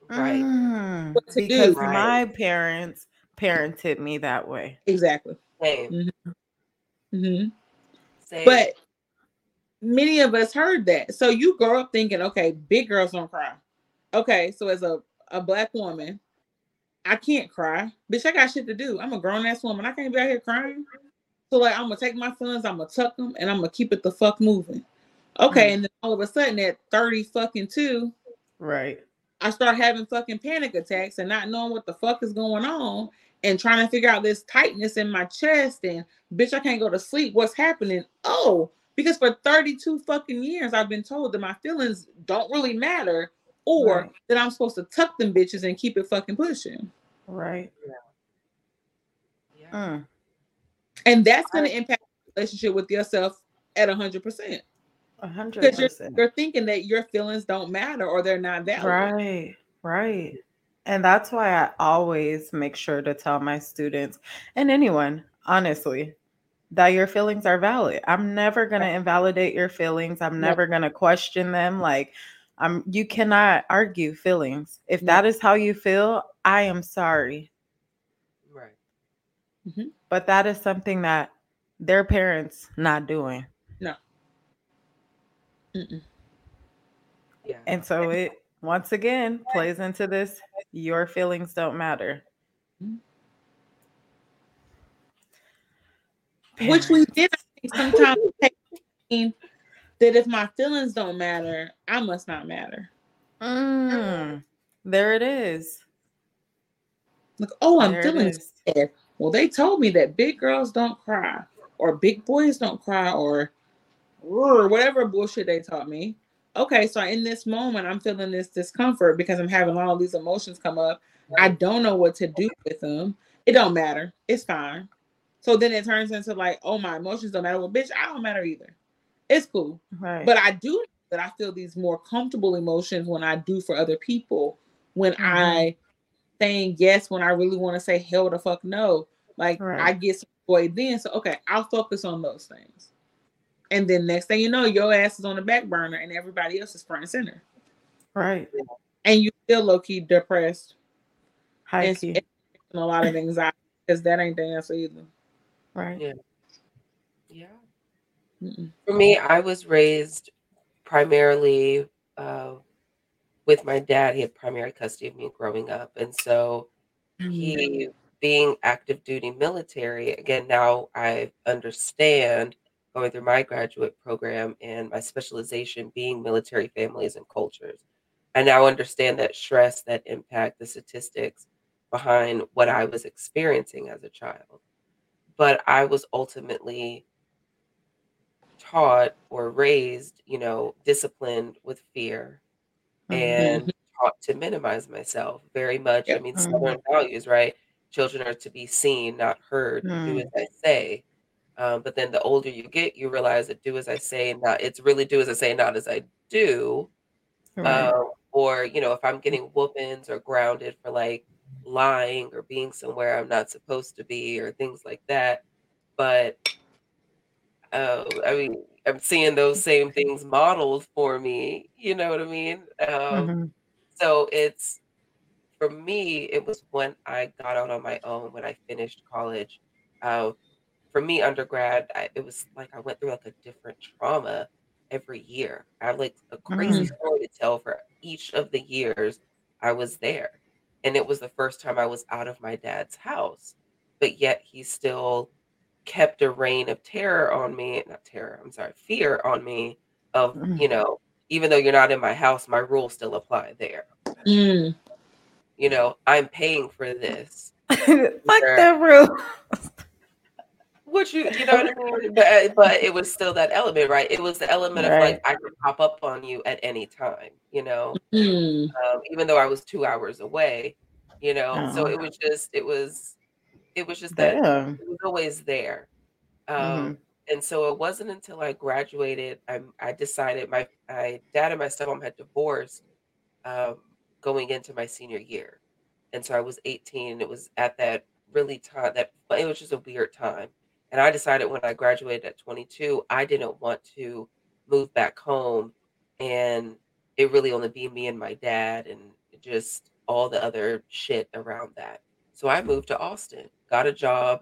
Right. Mm, What to do. because Right. my parents parented me that way. Exactly. Same. hmm Same. But many of us heard that. So you grow up thinking, okay, big girls don't cry. Okay, so as a, a black woman, I can't cry. Bitch, I got shit to do. I'm a grown ass woman. I can't be out here crying. So like I'm gonna take my feelings, I'm gonna tuck them, and I'm gonna keep it the fuck moving. Okay, mm. and then all of a sudden at 30 fucking two, Right. I start having fucking panic attacks and not knowing what the fuck is going on and trying to figure out this tightness in my chest and bitch, I can't go to sleep. What's happening? Oh, because for 32 fucking years I've been told that my feelings don't really matter or Right. that I'm supposed to tuck them bitches and keep it fucking pushing. Right. Yeah. Mm. And that's going to impact the relationship with yourself at 100%. A hundred Because you're, percent. you're thinking that your feelings don't matter or they're not valid. Right, right. And that's why I always make sure to tell my students and anyone, honestly, that your feelings are valid. I'm never going to invalidate your feelings. I'm No. never going to question them. Like, Um, you cannot argue feelings. If that is how you feel, I am sorry. Right. Mhm. But that is something that their parents not doing. Mm-mm. Yeah. And so it once again plays into this your feelings don't matter. Which we did sometimes take mean that if my feelings don't matter, I must not matter. Mm, there it is. Like, oh, I'm There feeling sad. Well, they told me that big girls don't cry, or big boys don't cry, or or whatever bullshit they taught me. Okay, so in this moment, I'm feeling this discomfort because I'm having all these emotions come up. I don't know what to do with them. It don't matter. It's fine. So then it turns into like, oh, my emotions don't matter. Well, bitch, I don't matter either. It's cool. Right. But I do know that I feel these more comfortable emotions when I do for other people. When Mhm. I saying yes when I really want to say hell the fuck no. Like Right. I get some joy then. So okay, I'll focus on those things. And then next thing you know, your ass is on the back burner and everybody else is front and center. right. And you still low key depressed High and, key. and a lot of anxiety because that ain't the answer either. Right. Yeah. Yeah. Mm-mm. For me, I was raised primarily uh, with my dad. He had primary custody of me growing up. And so he, being active duty military, again, now I understand going through my graduate program and my specialization being military families and cultures. I now understand that stress that impact the statistics behind what I was experiencing as a child. But I was ultimately taught or raised, you know, disciplined with fear Mhm. and taught to minimize myself very much. I Yep. mean, Mhm. Southern values, right? Children are to be seen, not heard. Do Mm. as I say. Um, but then the older you get, you realize that do as I say, and not it's really do as I say, not as I do. Um, or you know, if I'm getting whoopings or grounded for like lying or being somewhere I'm not supposed to be or things like that. But uh, I mean, I'm seeing those same things modeled for me. You know what I mean? Um, Mhm. so it's for me, it was when I got out on my own when I finished college. Uh, for me, undergrad, I, it was like I went through like a different trauma every year. I have like a crazy Mhm. story to tell for each of the years I was there. And it was the first time I was out of my dad's house, but yet he still kept a reign of terror on me, not terror, I'm sorry, fear on me of, Mhm. you know, even though you're not in my house, my rules still apply there. Mm. You know, I'm paying for this. [laughs] Fuck that rule. Which you you know what I mean? But but it was still that element, right? It was the element of like I could pop up on you at any time, you know, Mm. um, even though I was two hours away, you know. So Oh. it was just it was it was just that Damn. it was always there. Um, Mhm. and so it wasn't until I graduated, I I decided my my dad and my stepmom had divorced um, going into my senior year, and so I was 18. And it was at that really time that it was just a weird time, and I decided when I graduated at 22, I didn't want to move back home, and it really only be me and my dad, and just all the other shit around that. So I moved to Austin, got a job.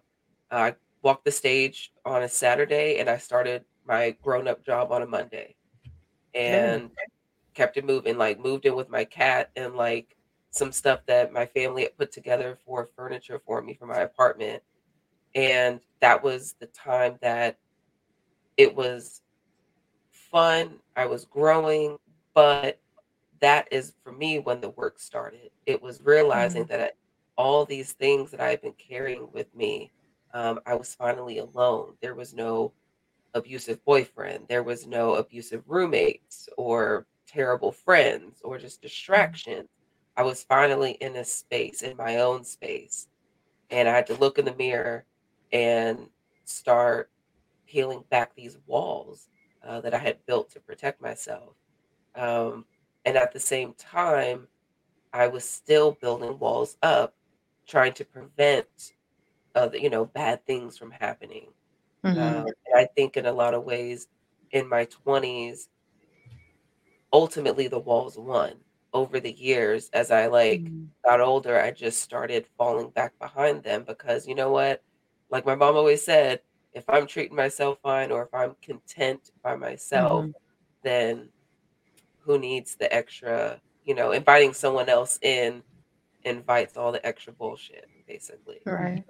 I walked the stage on a Saturday, and I started my grown-up job on a Monday, and kept it moving. Like moved in with my cat and like some stuff that my family had put together for furniture for me for my apartment, and that was the time that it was fun. I was growing, but that is for me when the work started. It was realizing mm-hmm. that I- all these things that I've been carrying with me, um, I was finally alone. There was no abusive boyfriend, there was no abusive roommates or terrible friends or just distractions. I was finally in a space, in my own space. And I had to look in the mirror and start peeling back these walls uh, that I had built to protect myself. Um, and at the same time, I was still building walls up, trying to prevent other, you know, bad things from happening. Mhm. Um, and I think in a lot of ways, in my twenties, ultimately the walls won over the years as I like mm. got older, I just started falling back behind them because you know what? Like my mom always said, if I'm treating myself fine or if I'm content by myself, mm-hmm. then who needs the extra, you know, inviting someone else in invites all the extra bullshit, basically. Right.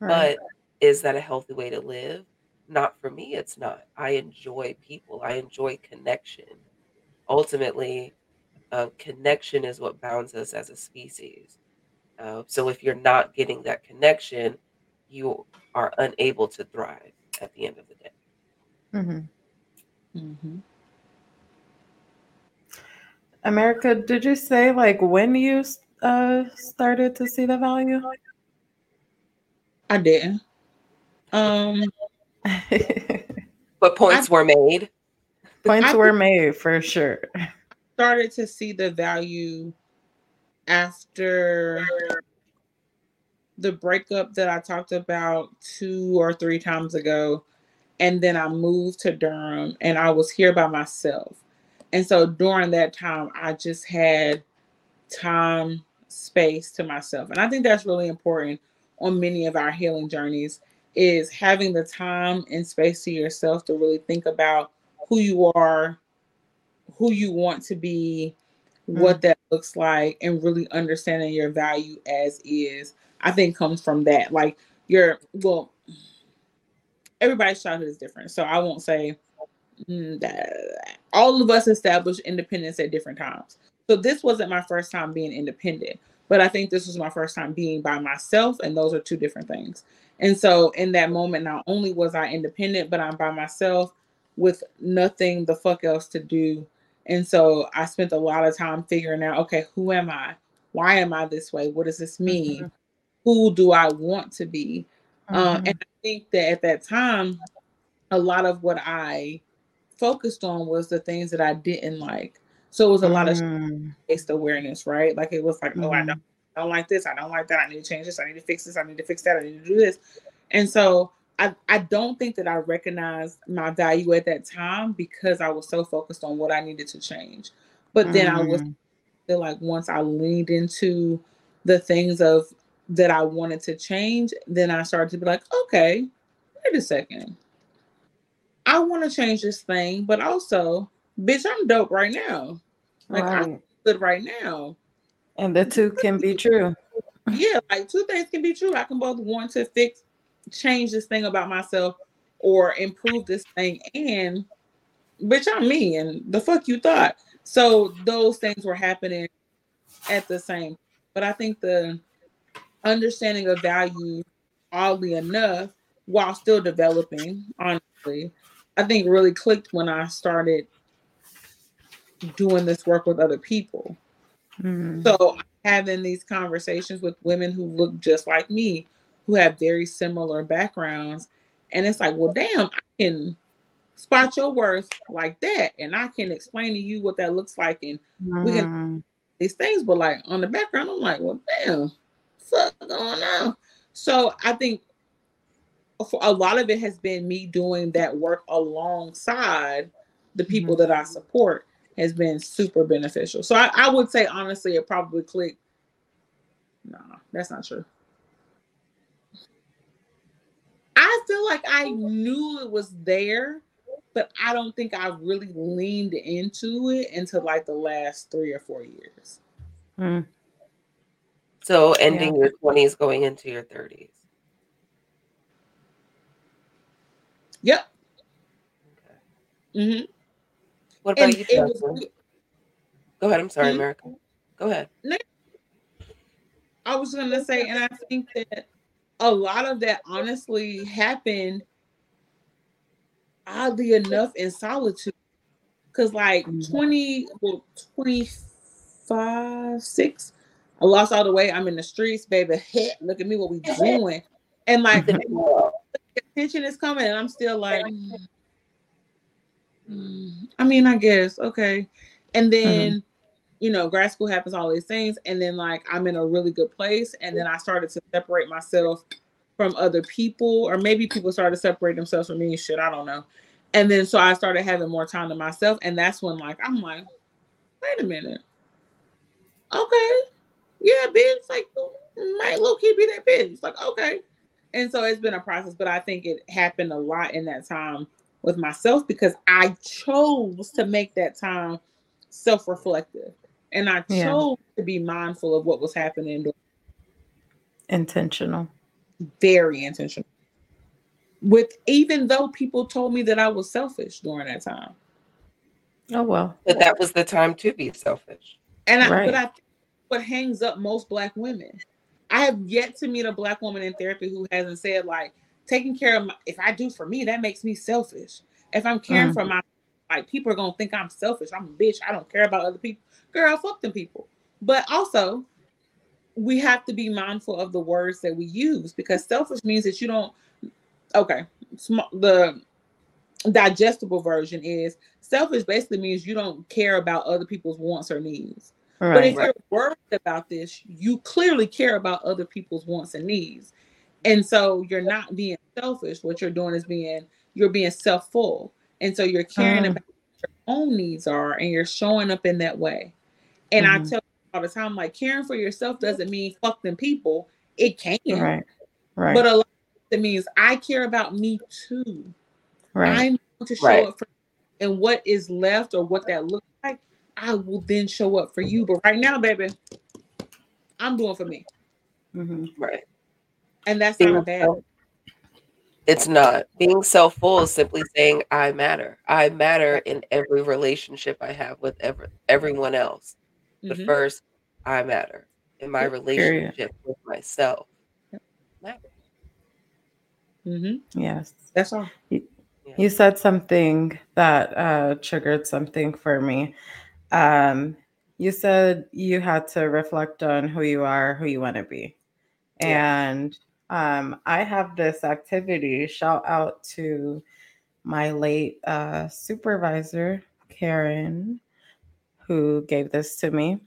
right. But is that a healthy way to live? Not for me, it's not. I enjoy people, I enjoy connection. Ultimately, uh, connection is what bounds us as a species. Uh, so if you're not getting that connection, you are unable to thrive at the end of the day. Mm-hmm. Mm-hmm. America, did you say like when you uh, started to see the value? I didn't. Um, but points I, were made. Points I, were made for sure. Started to see the value after the breakup that I talked about two or three times ago. And then I moved to Durham and I was here by myself. And so during that time, I just had time, space to myself. And I think that's really important on many of our healing journeys is having the time and space to yourself to really think about who you are, who you want to be, mm-hmm. what that looks like, and really understanding your value as is. I think comes from that. Like your well, everybody's childhood is different, so I won't say mm, that all of us establish independence at different times. So this wasn't my first time being independent, but I think this was my first time being by myself, and those are two different things. And so in that moment, not only was I independent, but I'm by myself with nothing the fuck else to do. And so I spent a lot of time figuring out, okay, who am I? Why am I this way? What does this mean? Mm-hmm. Who do I want to be? Mm-hmm. Um, and I think that at that time, a lot of what I focused on was the things that I didn't like. So it was a lot of mm. based awareness, right? Like it was like, mm. oh, I don't, I don't like this, I don't like that, I need to change this, I need to fix this, I need to fix that, I need to do this. And so I, I don't think that I recognized my value at that time because I was so focused on what I needed to change. But then mm. I was mm. feel like once I leaned into the things of that I wanted to change, then I started to be like, okay, wait a second. I want to change this thing, but also, bitch, I'm dope right now. Like right. I'm good right now. And the two can be true. Yeah, like two things can be true. I can both want to fix, change this thing about myself or improve this thing. And bitch, I'm me. And the fuck you thought. So those things were happening at the same. But I think the understanding of value, oddly enough, while still developing, honestly, I think really clicked when I started doing this work with other people. Mm-hmm. So having these conversations with women who look just like me, who have very similar backgrounds, and it's like, well, damn, I can spot your worth like that, and I can explain to you what that looks like, and mm-hmm. we can mm-hmm. these things. But like on the background, I'm like, well, damn, fuck going on. So I think for a lot of it has been me doing that work alongside the people mm-hmm. that I support has been super beneficial. So I, I would say honestly, it probably clicked. No, that's not true. I feel like I knew it was there, but I don't think I really leaned into it until like the last three or four years. Mm. So ending yeah. your 20s, going into your 30s. Yep. Okay. Mm-hmm. What about and you, was, Go ahead. I'm sorry, mm-hmm. America. Go ahead. I was going to say, and I think that a lot of that honestly happened, oddly enough, in solitude. Because, like, mm-hmm. 20, well, 25, 6, I lost all the weight. I'm in the streets, baby. Hit, look at me, what we [laughs] doing. And, like, [laughs] the attention is coming, and I'm still like, Mm, I mean, I guess okay. And then, mm-hmm. you know, grad school happens, all these things, and then like I'm in a really good place, and then I started to separate myself from other people, or maybe people started to separate themselves from me. Shit, I don't know. And then so I started having more time to myself, and that's when like I'm like, wait a minute. Okay. Yeah, bitch. Like, might low key be that bitch. Like, okay. And so it's been a process, but I think it happened a lot in that time with myself because I chose to make that time self reflective. And I chose yeah. to be mindful of what was happening. Intentional. Very intentional. With even though people told me that I was selfish during that time. Oh well. But that was the time to be selfish. And I, right. but I what hangs up most black women. I have yet to meet a black woman in therapy who hasn't said like taking care of my, if I do for me, that makes me selfish. If I'm caring mm. for my like people are gonna think I'm selfish. I'm a bitch. I don't care about other people. Girl, fuck them people. But also, we have to be mindful of the words that we use because selfish means that you don't. Okay, the digestible version is selfish. Basically means you don't care about other people's wants or needs. Right, but if right. you're worried about this, you clearly care about other people's wants and needs. And so you're not being selfish. What you're doing is being you're being self-full. And so you're caring uh. about your own needs are and you're showing up in that way. And mm-hmm. I tell all the time, like caring for yourself doesn't mean fuck them people. It can. Right. Right. But a lot it means I care about me too. Right. I'm going to show right. up for and what is left or what that looks like, I will then show up for you. But right now, baby, I'm doing for me. Mm-hmm. Right. And that's Being not bad. It's not. Being self full is simply saying I matter. I matter in every relationship I have with ever, everyone else. Mm-hmm. But first, I matter in my relationship with myself. Mm-hmm. Yes. That's all. You said something that uh, triggered something for me. Um, you said you had to reflect on who you are, who you want to be. Yeah. And um, I have this activity, shout out to my late uh, supervisor, Karen, who gave this to me.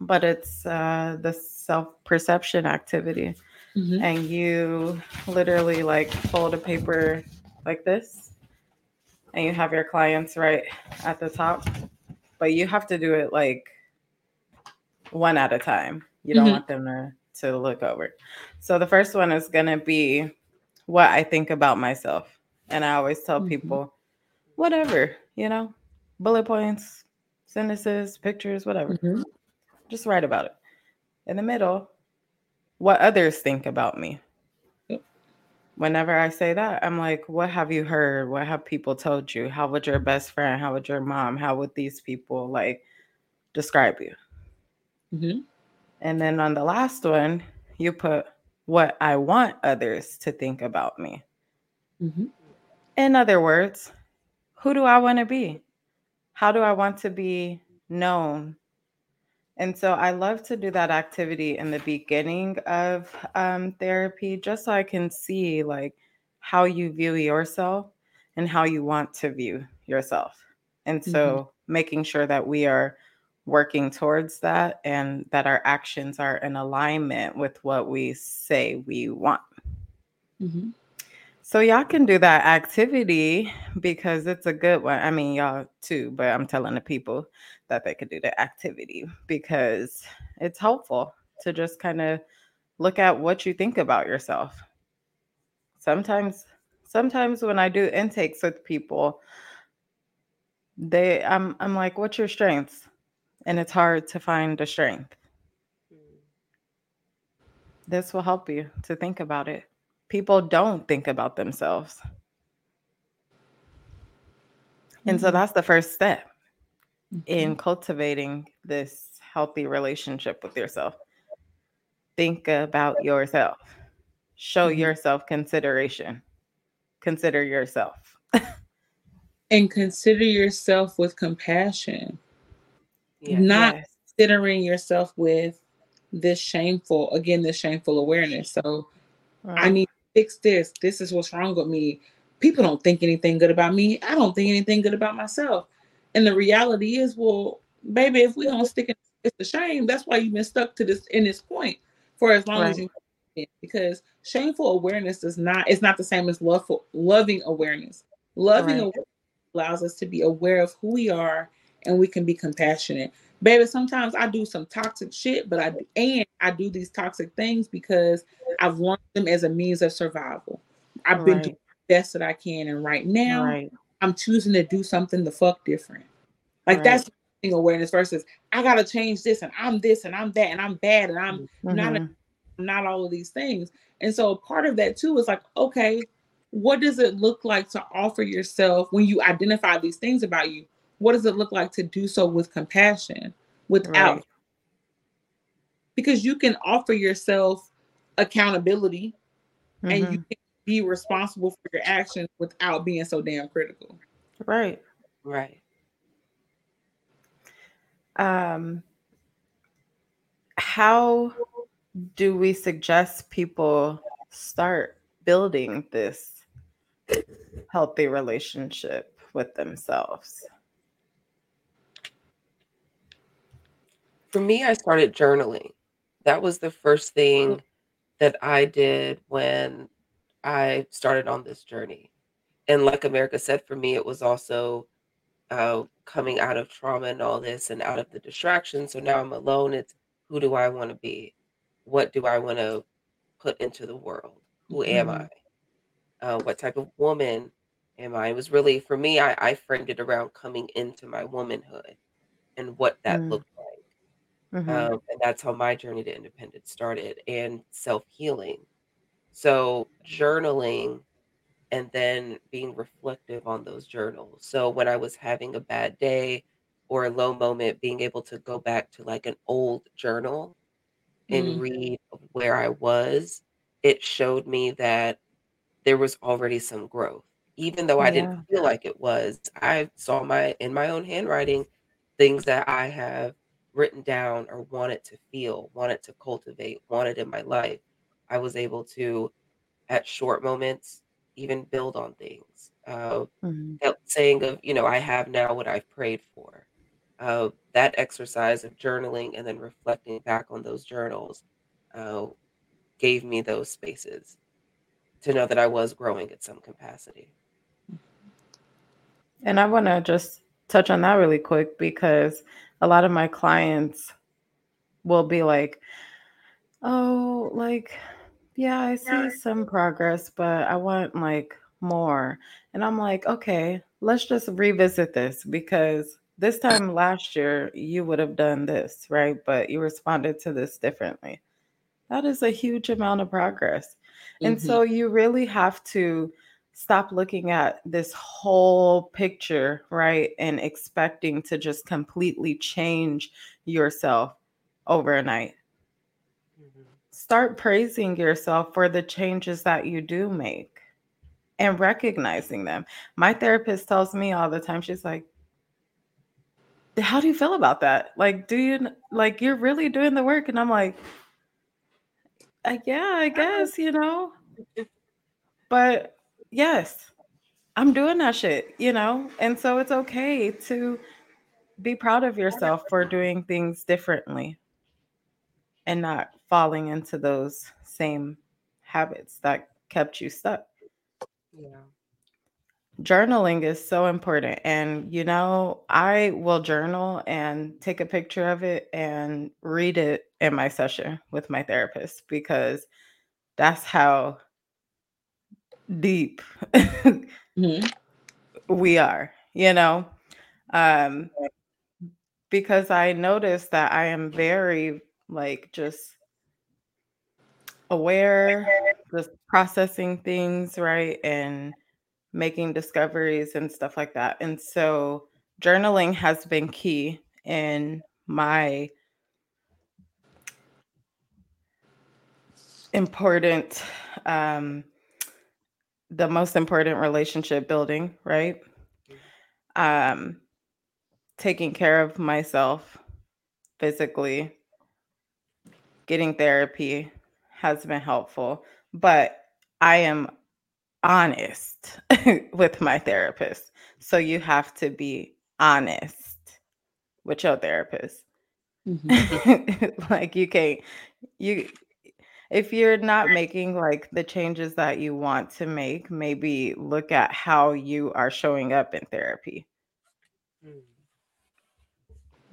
But it's uh, the self perception activity. Mm-hmm. And you literally like fold a paper like this, and you have your clients right at the top, but you have to do it like one at a time. You don't mm-hmm. want them to, to look over. So the first one is going to be what I think about myself. And I always tell mm-hmm. people, whatever, you know, bullet points, sentences, pictures, whatever. Mm-hmm. Just write about it. In the middle, what others think about me whenever I say that, I'm like, what have you heard? What have people told you? How would your best friend, how would your mom, how would these people like describe you? Mm-hmm. And then on the last one, you put what I want others to think about me. Mm-hmm. In other words, who do I want to be? How do I want to be known? And so I love to do that activity in the beginning of um, therapy, just so I can see like how you view yourself and how you want to view yourself. And so mm-hmm. making sure that we are working towards that and that our actions are in alignment with what we say we want. Mm-hmm. So y'all can do that activity because it's a good one. I mean, y'all too, but I'm telling the people that they could do the activity because it's helpful to just kind of look at what you think about yourself. Sometimes sometimes when I do intakes with people, they I'm I'm like, what's your strengths? And it's hard to find the strength. Hmm. This will help you to think about it people don't think about themselves. And so mm-hmm. that's the first step mm-hmm. in cultivating this healthy relationship with yourself. Think about yourself. Show mm-hmm. yourself consideration. Consider yourself. [laughs] and consider yourself with compassion. Yeah, not yes. considering yourself with this shameful, again, this shameful awareness. So right. I need to fix this. This is what's wrong with me. People don't think anything good about me. I don't think anything good about myself. And the reality is, well, baby, if we don't stick in it's a shame. That's why you've been stuck to this in this point for as long right. as you can. Because shameful awareness does not it's not the same as loveful loving awareness. Loving right. awareness allows us to be aware of who we are and we can be compassionate. Baby, sometimes I do some toxic shit, but I and I do these toxic things because I've learned them as a means of survival. I've right. been doing the best that I can, and right now right. I'm choosing to do something the fuck different. Like right. that's awareness versus I gotta change this and I'm this and I'm that and I'm bad and I'm mm-hmm. not a, not all of these things. And so part of that too is like, okay, what does it look like to offer yourself when you identify these things about you? What does it look like to do so with compassion without? Right. Because you can offer yourself accountability mm-hmm. and you mm-hmm. can be responsible for your actions without being so damn critical. Right. Right. Um how do we suggest people start building this healthy relationship with themselves? For me, I started journaling. That was the first thing that I did when I started on this journey. And like America said, for me, it was also uh, coming out of trauma and all this and out of the distraction. So now I'm alone. It's who do I want to be? What do I want to put into the world? Who am mm-hmm. I? Uh, what type of woman am I? It was really, for me, I, I framed it around coming into my womanhood and what that mm-hmm. looked like. Mm-hmm. Um, and that's how my journey to independence started and self healing. So, journaling and then being reflective on those journals. So when I was having a bad day or a low moment, being able to go back to like an old journal and mm. read where I was, it showed me that there was already some growth. Even though I yeah. didn't feel like it was, I saw my in my own handwriting things that I have written down or wanted to feel, wanted to cultivate, wanted in my life. I was able to at short moments even build on things. Uh, mm-hmm. That saying of, you know, I have now what I've prayed for. Uh, that exercise of journaling and then reflecting back on those journals uh, gave me those spaces to know that I was growing at some capacity. And I want to just touch on that really quick because a lot of my clients will be like, oh, like yeah, I see some progress, but I want like more. And I'm like, okay, let's just revisit this because this time last year you would have done this, right? But you responded to this differently. That is a huge amount of progress. And mm-hmm. so you really have to stop looking at this whole picture, right? And expecting to just completely change yourself overnight start praising yourself for the changes that you do make and recognizing them. My therapist tells me all the time, she's like, how do you feel about that? Like, do you like you're really doing the work? And I'm like, uh, yeah, I guess, you know. [laughs] But yes, I'm doing that shit, you know. And so it's okay to be proud of yourself for doing things differently and not falling into those same habits that kept you stuck. Yeah. Journaling is so important. And, you know, I will journal and take a picture of it and read it in my session with my therapist because that's how deep mm-hmm. we are, you know. Um, because I noticed that I am very like just aware, just processing things, right? And making discoveries and stuff like that. And so journaling has been key in my important um the most important relationship building right um taking care of myself physically getting therapy has been helpful, but I am honest [laughs] with my therapist. So you have to be honest with your therapist. Mm-hmm. [laughs] like you can't you if you're not making like the changes that you want to make, maybe look at how you are showing up in therapy. Mm.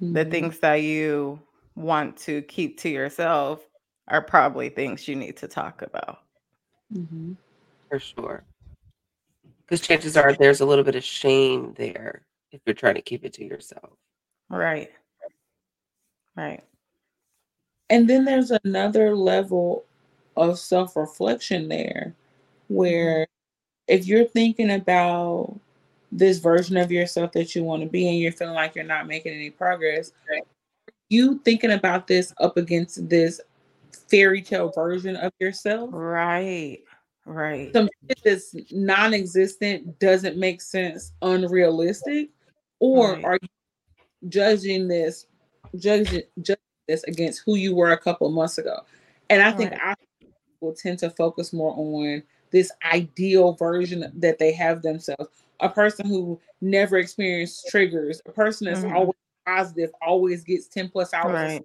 mm-hmm. the things that you want to keep to yourself are probably things you need to talk about. Mm-hmm. For sure. Because chances are there's a little bit of shame there if you're trying to keep it to yourself. Right. Right. And then there's another level of self reflection there where mm-hmm. if you're thinking about this version of yourself that you want to be and you're feeling like you're not making any progress, you thinking about this up against this fairy tale version of yourself. Right. Right. Some that's non-existent doesn't make sense, unrealistic, or right. are you judging this, judging, judging this against who you were a couple months ago? And I think right. I will tend to focus more on this ideal version that they have themselves. A person who never experienced triggers, a person that's mm-hmm. always positive, always gets 10 plus hours right.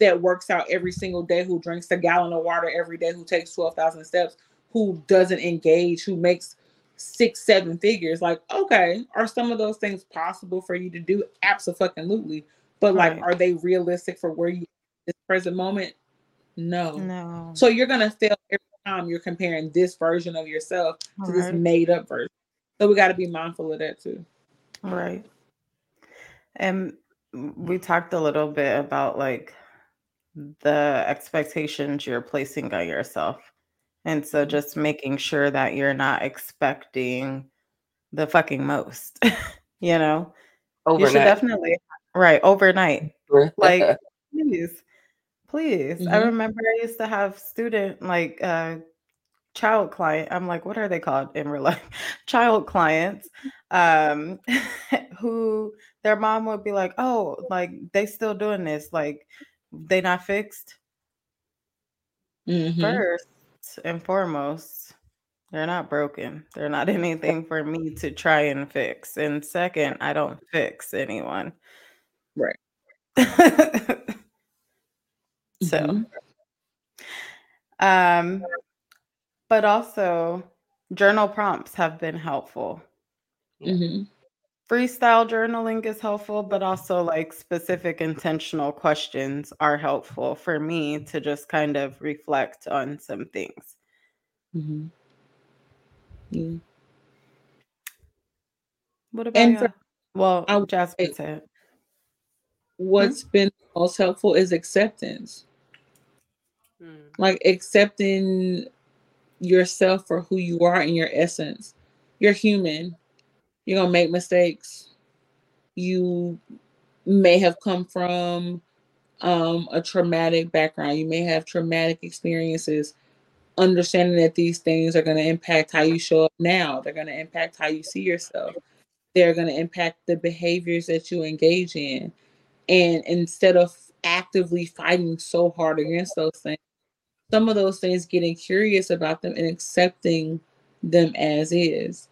that works out every single day, who drinks a gallon of water every day, who takes 12,000 steps, who doesn't engage, who makes six, seven figures. Like, okay, are some of those things possible for you to do? Absolutely. But right. like, are they realistic for where you this present moment? No. No. So you're gonna fail every time you're comparing this version of yourself to right. this made up version. So we got to be mindful of that too. Right. And we talked a little bit about like the expectations you're placing on yourself. And so mm-hmm. just making sure that you're not expecting the fucking most, [laughs] you know? Overnight. You should definitely right overnight. [laughs] like please. Please. Mm-hmm. I remember I used to have student like uh child client. I'm like, what are they called in real life? [laughs] child clients um [laughs] who their mom would be like, "Oh, like they still doing this, like they not fixed." Mm-hmm. First and foremost, they're not broken. They're not [laughs] anything for me to try and fix. And second, I don't fix anyone. Right. So mm-hmm. um but also journal prompts have been helpful. Mm-hmm freestyle journaling is helpful, but also like specific intentional questions are helpful for me to just kind of reflect on some things. Mm-hmm. Yeah. What about and for, well, I, Jasmine said. What's hmm? been most helpful is acceptance. Hmm. Like accepting yourself for who you are in your essence. You're human you're gonna make mistakes. You may have come from um, a traumatic background. You may have traumatic experiences. Understanding that these things are going to impact how you show up now. They're going to impact how you see yourself. They're going to impact the behaviors that you engage in. And instead of actively fighting so hard against those things, some of those things getting curious about them and accepting them as is.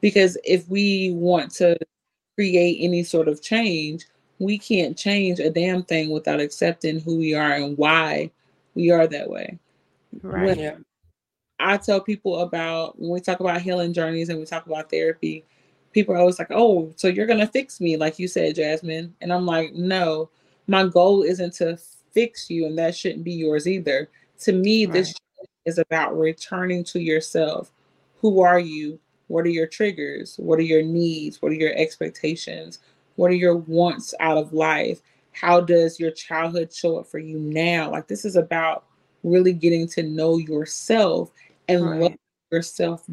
Because if we want to create any sort of change, we can't change a damn thing without accepting who we are and why we are that way. Right. When. I tell people about when we talk about healing journeys and we talk about therapy, people are always like, "Oh, so you're gonna fix me," like you said, Jasmine. And I'm like, "No, my goal isn't to fix you, and that shouldn't be yours either." To me, right. this is about returning to yourself. Who are you? What are your triggers? What are your needs? What are your expectations? What are your wants out of life? How does your childhood show up for you now? Like, this is about really getting to know yourself and right. love yourself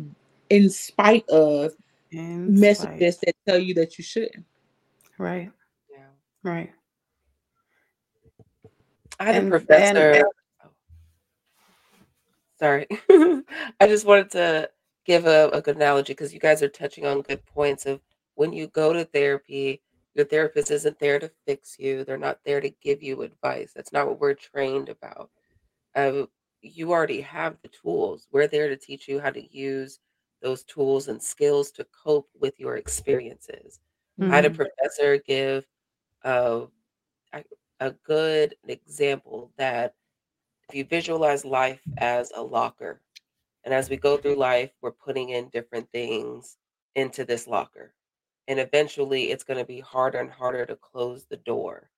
in spite of in messages spite. that tell you that you shouldn't. Right. Yeah. Right. I had and, a professor. And. Sorry. [laughs] I just wanted to give a, a good analogy because you guys are touching on good points of when you go to therapy, your therapist isn't there to fix you. They're not there to give you advice. That's not what we're trained about. Uh, you already have the tools. We're there to teach you how to use those tools and skills to cope with your experiences. Mm-hmm. I had a mm-hmm. professor give a, a good example that you visualize life as a locker, and as we go through life, we're putting in different things into this locker. And eventually it's going to be harder and harder to close the door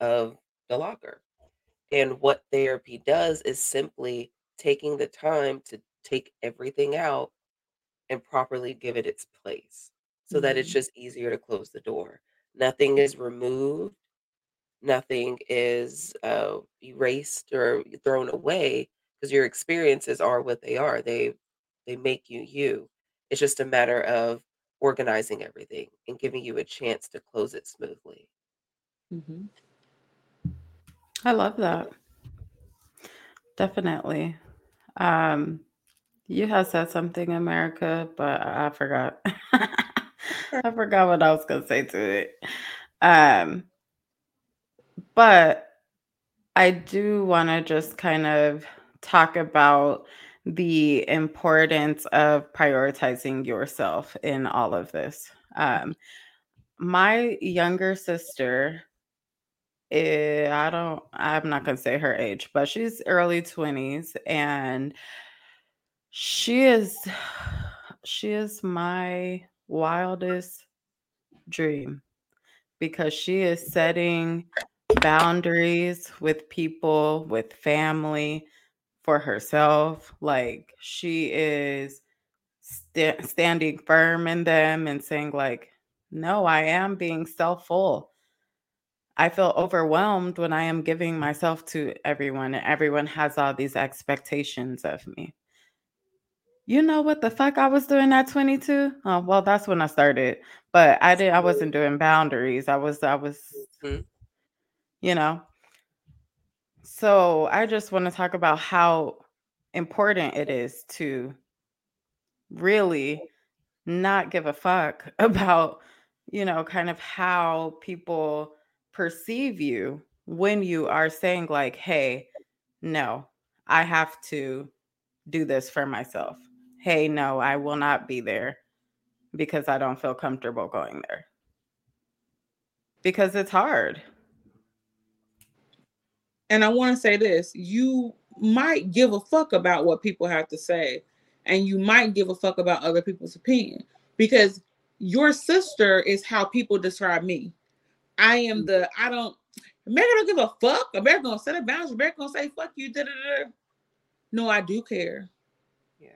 of the locker. And what therapy does is simply taking the time to take everything out and properly give it its place so that it's Mhm. just easier to close the door. Nothing is removed, nothing is uh, erased or thrown away because your experiences are what they are. They they make you you. It's just a matter of organizing everything and giving you a chance to close it smoothly. Mm-hmm. I love that. Definitely. Um, you had said something, America, but I forgot. [laughs] I forgot what I was gonna say to it. Um, but I do want to just kind of talk about the importance of prioritizing yourself in all of this. Um, my younger sister, eh, I don't, I'm not going to say her age, but she's early 20s and she is, [sighs] she is my wildest dream because she is setting boundaries with people, with family, for herself. Like she is sta- standing firm in them and saying like, "No, I am being self-full. I feel overwhelmed when I am giving myself to everyone and everyone has all these expectations of me." You know what the fuck I was doing at 22? Oh, well, that's when I started. But I did I wasn't doing boundaries. I was I was Mhm. You know. So, I just want to talk about how important it is to really not give a fuck [laughs] about, you know, kind of how people perceive you when you are saying like, "Hey, no, I have to do this for myself. Hey, no, I will not be there because I don't feel comfortable going there." Because it's hard. And I want to say this you might give a fuck about what people have to say, and you might give a fuck about other people's opinion because your sister is how people describe me. I am the, I don't, America don't give a fuck. America gonna set a boundary. America gonna say fuck you. Da, da, da. No, I do care. Yeah.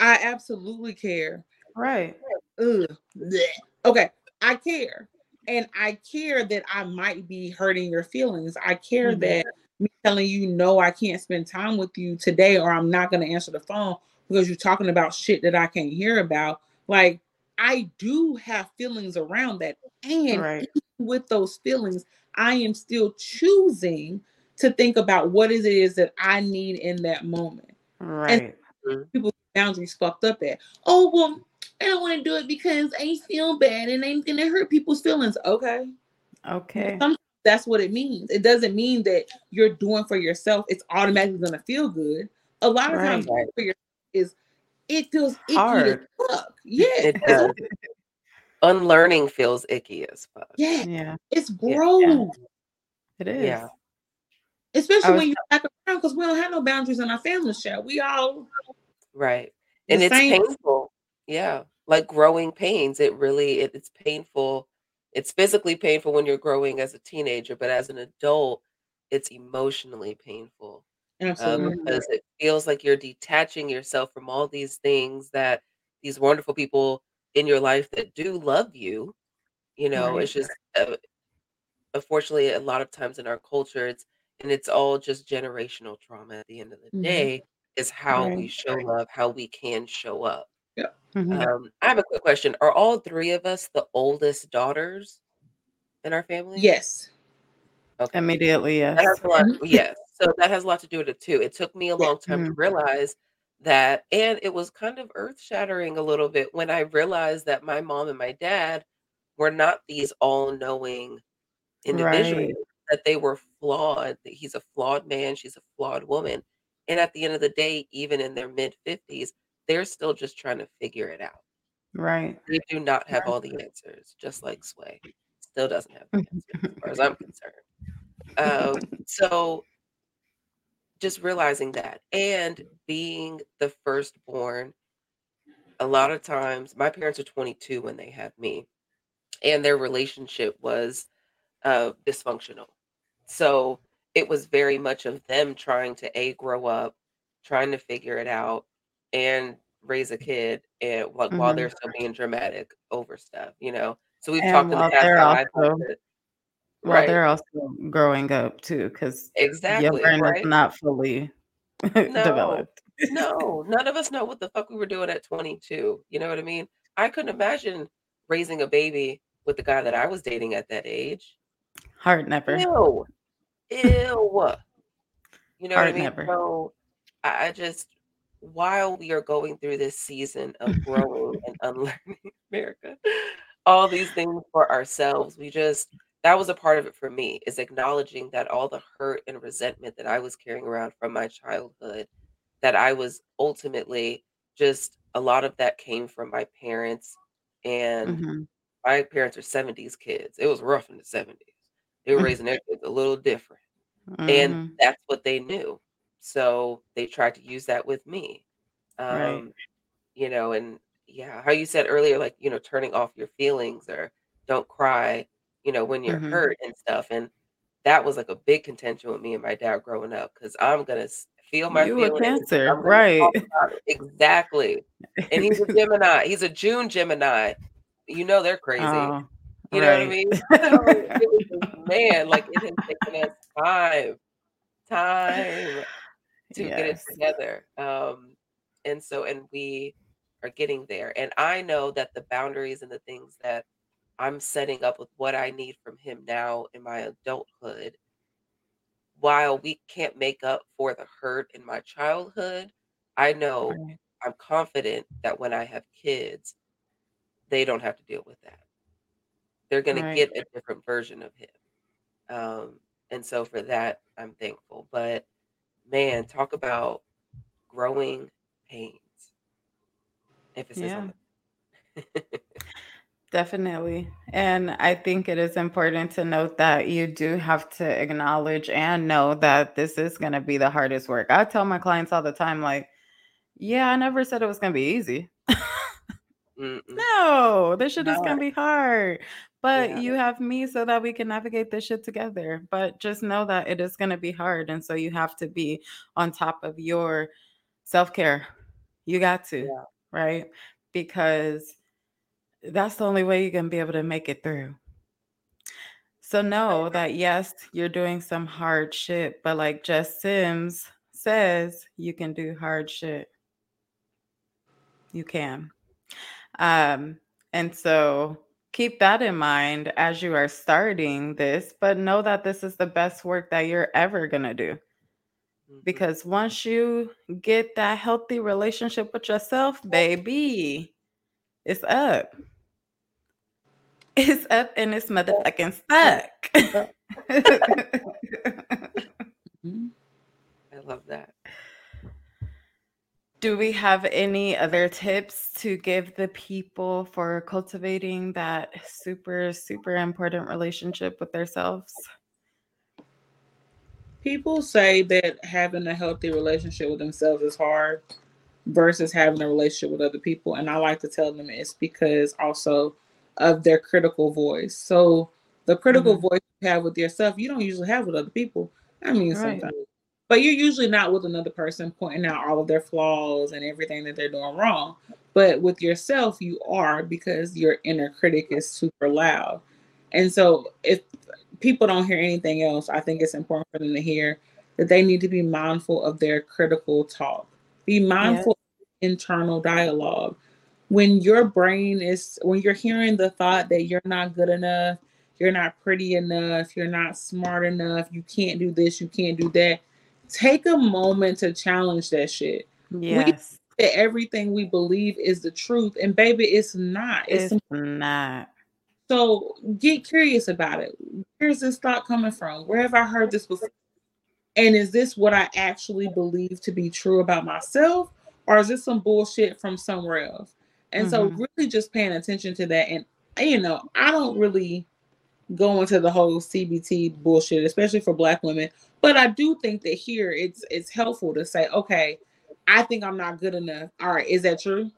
I absolutely care. Right. Ugh. Okay, I care. And I care that I might be hurting your feelings. I care Mhm. that me telling you no, I can't spend time with you today, or I'm not going to answer the phone because you're talking about shit that I can't hear about. Like, I do have feelings around that. And Right. with those feelings, I am still choosing to think about what it is that I need in that moment. Right. Mm-hmm. People's boundaries fucked up at. Oh, well, I don't want to do it because I feel bad and I'm gonna hurt people's feelings. Okay. Okay. Sometimes that's what it means. It doesn't mean that you're doing for yourself, it's automatically gonna feel good. A lot of times Right. for yourself is it feels icky Hard. as fuck. Yeah. It does. Unlearning feels icky as fuck. Yeah, Yeah, it's Yeah. gross. it is. Yeah. Especially was- when you're back around because we don't have no boundaries in our family chat. We all Right. And it's same- painful. Yeah. Like growing pains. It really it, it's painful. It's physically painful when you're growing as a teenager, but as an adult, it's emotionally painful. Um, absolutely because it feels like you're detaching yourself from all these things that these wonderful people in your life that do love you. You know, Right. it's just uh, unfortunately a lot of times in our culture it's and it's all just generational trauma at the end of the Mhm. day is how we show love, how we can show up. Mhm. Um, I have a quick question. Are all three of us the oldest daughters in our family? yes. Okay. Immediately, yes. That has a lot Mhm. yes. So that has a lot to do with it too. It took me a long time to Mhm. realize that and it was kind of earth-shattering a little bit when I realized that my mom and my dad were not these all-knowing individuals, Right. that they were flawed, that he's a flawed man, she's a flawed woman. And at the end of the day, even in their mid-50s, they're still just trying to figure it out. Right. They do not have all the answers, just like Sway. Still doesn't have the answers as far as I'm [laughs] concerned. Um, so just realizing that and being the firstborn, a lot of times my parents are 22 when they had me. and their relationship was uh, dysfunctional. So it was very much of them trying to a grow up, trying to figure it out, and raise a kid, and like mm-hmm. while they're still being dramatic over stuff, you know. So we've and talked in the past. Also, while right. they're also growing up too, because exactly your brain right? is not fully [laughs] no, developed. no, none of us know what the fuck we were doing at 22. You know what I mean? I couldn't imagine raising a baby with the guy that I was dating at that age. Heart never. Ew. Ew. You know Heart what I mean? Never. So I just while we are going through this season of [laughs] growing and unlearning America, all these things for ourselves, we just that was a part of it for me is acknowledging that all the hurt and resentment that I was carrying around from my childhood, that I was ultimately just a lot of that came from my parents and mm-hmm. my parents are 70s kids. It was rough in the 70s. They were [laughs] raising their kids a little different. Mm-hmm. And that's what they knew. So they tried to use that with me. Um, right. you know, and yeah, how you said earlier, like, you know, turning off your feelings or don't cry you know, when you're mm-hmm. hurt and stuff. And that was like a big contention with me and my dad growing up because I'm gonna feel my you feelings. cancer, right? Exactly. And he's a [laughs] Gemini. He's a June Gemini. You know they're crazy. Oh, you know what I mean? [laughs] man, like it has taken us time, time to yes. get it together. Um, and so, and we are getting there. And I know that the boundaries and the things that I'm setting up with what I need from him now in my adulthood. While we can't make up for the hurt in my childhood, I know right. I'm confident that when I have kids, they don't have to deal with that. They're going right. to get a different version of him. Um, and so for that, I'm thankful. But man, talk about growing pains. Emphasis yeah. on [laughs] Definitely. And I think it is important to note that you do have to acknowledge and know that this is going to be the hardest work. I tell my clients all the time, like, yeah, I never said it was going to be easy. [laughs] no, this shit is going to be hard. But yeah. you have me so that we can navigate this shit together. But just know that it is going to be hard. And so you have to be on top of your self care. You got to, yeah. right? Because that's the only way you're going to be able to make it through. So know that yes, you're doing some hard shit, but like Jess Sims says, you can do hard shit. You can. Um, and so keep that in mind as you are starting this, but know that this is the best work that you're ever going to do. Mm-hmm. Because once you get that healthy relationship with yourself, baby, it's up. It's up and it's motherfucking stuck. [laughs] [laughs] I love that. Do we have any other tips to give the people for cultivating that super, super important relationship with themselves? People say that having a healthy relationship with themselves is hard versus having a relationship with other people. And I like to tell them it's because also of their critical voice. So the critical mm-hmm. voice you have with yourself, you don't usually have with other people. I mean, right. sometimes, but you're usually not with another person pointing out all of their flaws and everything that they're doing wrong. But with yourself, you are because your inner critic is super loud. And so if people don't hear anything else, I think it's important for them to hear that they need to be mindful of their critical talk. Be mindful yeah. internal dialogue when your brain is when you're hearing the thought that you're not good enough you're not pretty enough you're not smart enough you can't do this you can't do that take a moment to challenge that shit yes we, everything we believe is the truth and baby it's not it's, it's not so get curious about it where's this thought coming from where have i heard this before and is this what i actually believe to be true about myself or is this some bullshit from somewhere else and mm-hmm. so really just paying attention to that. And you know, I don't really go into the whole CBT bullshit, especially for black women. But I do think that here it's it's helpful to say, okay, I think I'm not good enough. All right, is that true?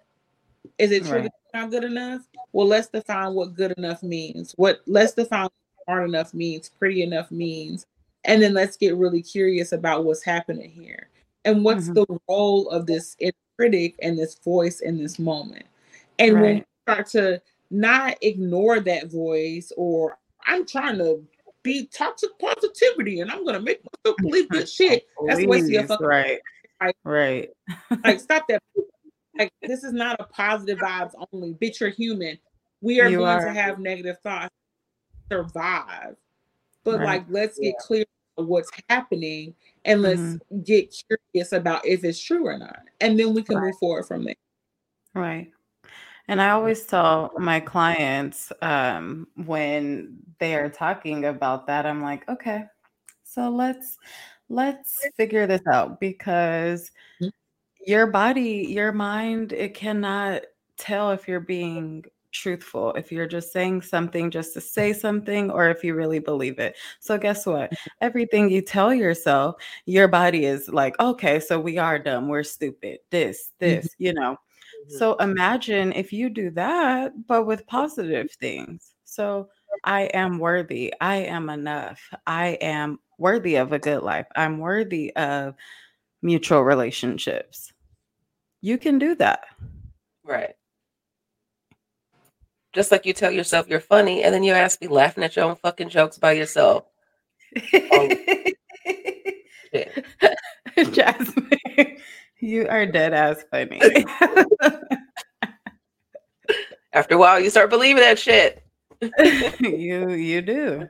Is it true right. not good enough? Well, let's define what good enough means. What let's define smart enough means, pretty enough means, and then let's get really curious about what's happening here and what's mm-hmm. the role of this critic and this voice in this moment. And right. when you start to not ignore that voice, or I'm trying to be toxic positivity and I'm gonna make myself believe this [laughs] shit. That's the way of fucking right. Like, right. like [laughs] stop that. Like this is not a positive vibes only. Bitch, you're human. We are you going are. to have negative thoughts. Survive. But right. like let's get yeah. clear what's happening and let's mm-hmm. get curious about if it's true or not. And then we can right. move forward from there. Right. And I always tell my clients um, when they are talking about that, I'm like, okay, so let's let's figure this out because mm-hmm. your body, your mind, it cannot tell if you're being truthful, if you're just saying something just to say something, or if you really believe it. So, guess what? Mm-hmm. Everything you tell yourself, your body is like, okay, so we are dumb, we're stupid, this, this, mm-hmm. you know. So mm-hmm. imagine if you do that, but with positive things. So I am worthy. I am enough. I am worthy of a good life. I'm worthy of mutual relationships. You can do that. Right. Just like you tell yourself you're funny and then you ask me laughing at your own fucking jokes by yourself. [laughs] oh, Jasmine. [laughs] You are dead ass funny. After a while, you start believing that shit. [laughs] you you do.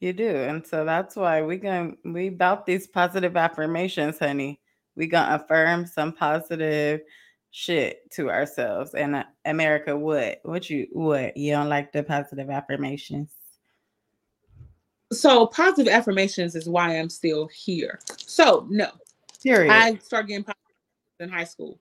You do. And so that's why we going we about these positive affirmations, honey. We gonna affirm some positive shit to ourselves. And uh, America, what? What you what? You don't like the positive affirmations? So positive affirmations is why I'm still here. So no. Period. I start getting in high school.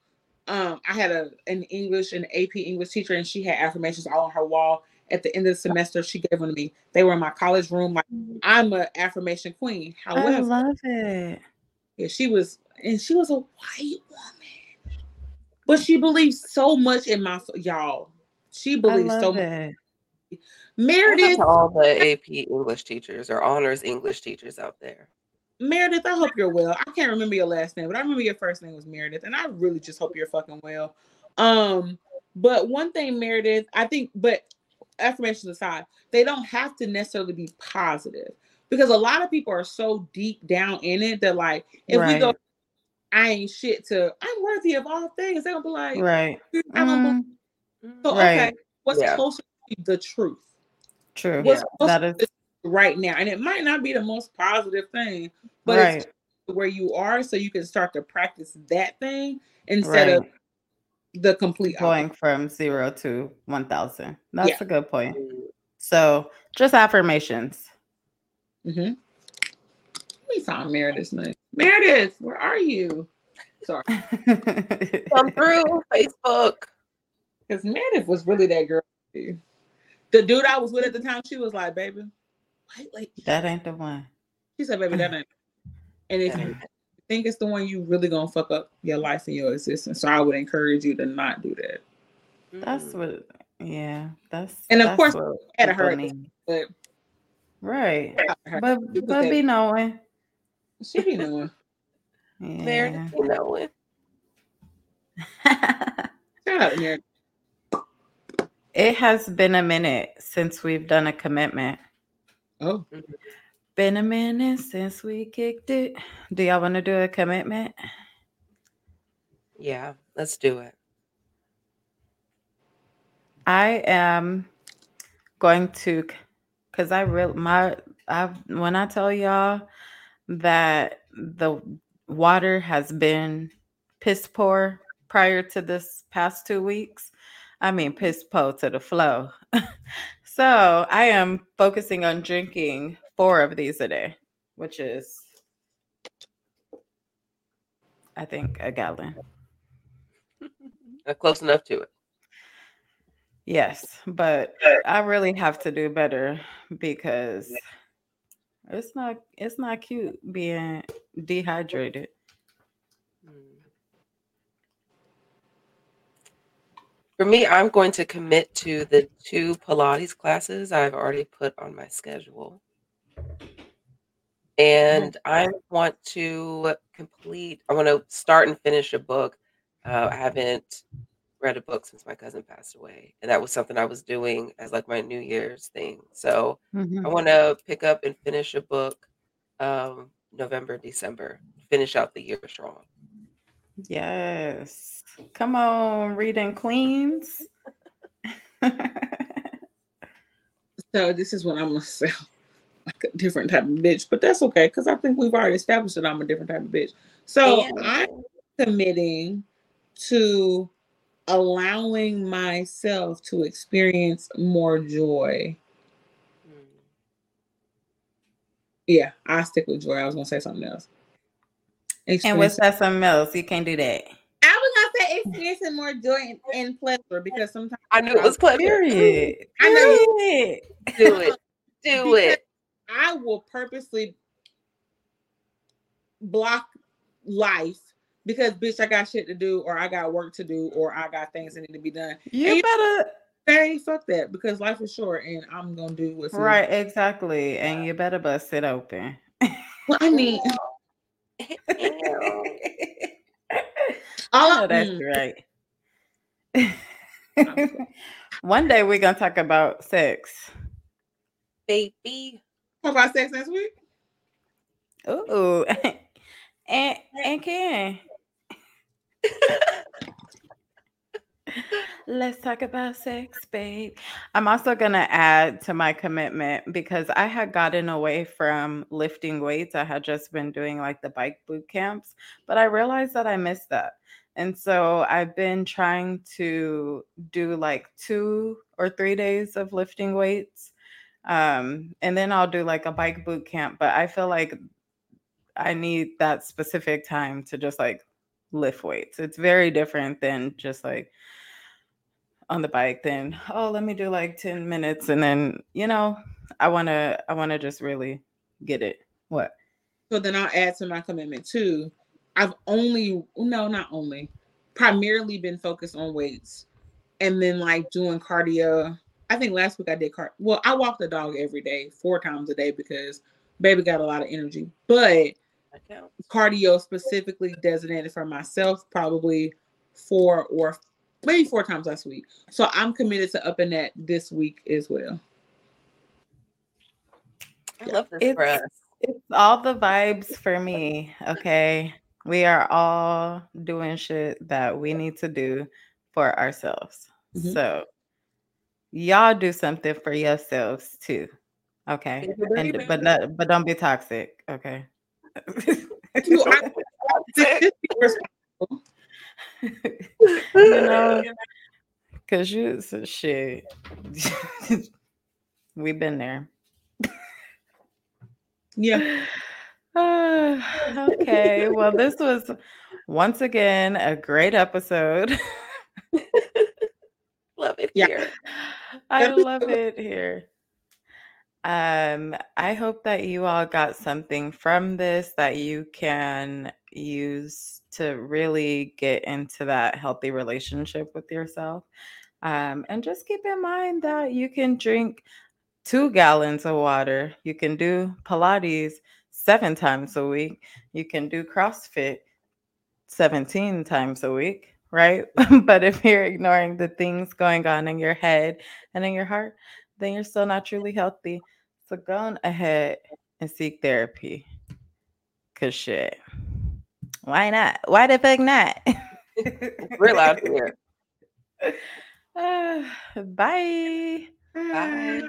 Um, I had a an English and AP English teacher, and she had affirmations all on her wall. At the end of the semester, she gave them to me. They were in my college room. Like I'm an affirmation queen. However, I love it. Yeah, she was, and she was a white woman, but she believes so much in my y'all. She believes so much. Meredith, all the AP English teachers or honors English teachers out there. Meredith, I hope you're well. I can't remember your last name, but I remember your first name was Meredith, and I really just hope you're fucking well. Um, but one thing, Meredith, I think, but affirmations aside, they don't have to necessarily be positive because a lot of people are so deep down in it that like if right. we go I ain't shit to I'm worthy of all things, they're gonna be like, right. I don't mm. So right. okay, what's yeah. closer to the truth? True. What's yeah, that is right now. And it might not be the most positive thing, but right. it's where you are so you can start to practice that thing instead right. of the complete going opposite. from zero to 1000 that's yeah. a good point so just affirmations mm-hmm. let me find meredith's name meredith where are you sorry [laughs] come through facebook because meredith was really that girl the dude i was with at the time she was like baby like that ain't the one she said baby that ain't and if you think it's the one, you really gonna fuck up your life and your existence. So I would encourage you to not do that. That's mm. what, yeah, that's and of that's course, had to hurt, but right, but but be knowing, she be knowing, yeah. There, be knowing. [laughs] Shout out, Mary. It has been a minute since we've done a commitment. Oh. Been a minute since we kicked it. Do y'all want to do a commitment? Yeah, let's do it. I am going to, cause I real my I when I tell y'all that the water has been piss poor prior to this past two weeks. I mean piss po to the flow. [laughs] so I am focusing on drinking four of these a day, which is, I think, a gallon. [laughs] Close enough to it. Yes, but I really have to do better because it's not it's not cute being dehydrated. For me, I'm going to commit to the two Pilates classes I've already put on my schedule. And I want to complete, I want to start and finish a book. Uh, I haven't read a book since my cousin passed away. And that was something I was doing as like my New Year's thing. So Mhm. I want to pick up and finish a book um, November, December, finish out the year strong. Yes. Come on, reading queens. [laughs] So this is what I'm gonna [laughs] sound like a different type of bitch, but that's okay because I think we've already established that I'm a different type of bitch. So I'm committing to allowing myself to experience more joy. Mm. Yeah, I stick with joy. I was gonna say something else. And Experience- what's that something else? You can't do that. I was gonna say experiencing more joy and, and pleasure because sometimes I knew it was clever. Period. I know. Period. Do it. Do [laughs] it. I will purposely block life because bitch, I got shit to do, or I got work to do, or I got things that need to be done. You And better say fuck that, because life is short, and I'm gonna do what's in- right, exactly. And you better bust it open. Well, I mean, [laughs] Oh, that's mm, right. [laughs] One day we're gonna talk about sex. Baby. talk about sex next week. Ooh, [laughs] and and can [laughs] let's talk about sex, babe. I'm also gonna add to my commitment because I had gotten away from lifting weights. I had just been doing like the bike boot camps, but I realized that I missed that. And so I've been trying to do like two or three days of lifting weights. Um, and then I'll do like a bike boot camp. But I feel like I need that specific time to just like lift weights. It's very different than just like on the bike then oh let me do like 10 minutes and then you know I want to I want to just really get it. What? So then I'll add to my commitment too. I've only, no, not only, primarily been focused on weights, and then like doing cardio. I think last week I did car. Well, I walk the dog every day, four times a day because baby got a lot of energy. But cardio specifically designated for myself, probably four or maybe four times last week. So I'm committed to upping that this week as well. I love this It's- for us. It's all the vibes for me, okay? We are all doing shit that we need to do for ourselves. Mhm. So y'all do something for yourselves too. Okay? And but not but don't be toxic, okay? [laughs] You- I- [laughs] you know, because you so shit. [laughs] We've been there. yeah. [sighs] Okay. Well, this was once again a great episode. [laughs] Love it Yeah. here. I love it here. Um, I hope that you all got something from this that you can use to really get into that healthy relationship with yourself. Um, and just keep in mind that you can drink two gallons of water. You can do Pilates seven times a week. You can do CrossFit 17 times a week, right? [laughs] but if you're ignoring the things going on in your head and in your heart, then you're still not truly healthy. So go on ahead and seek therapy. Cause shit. Why not? Why the fuck not? [laughs] We're allowed here. Ah, [laughs] [sighs] bye. Bye.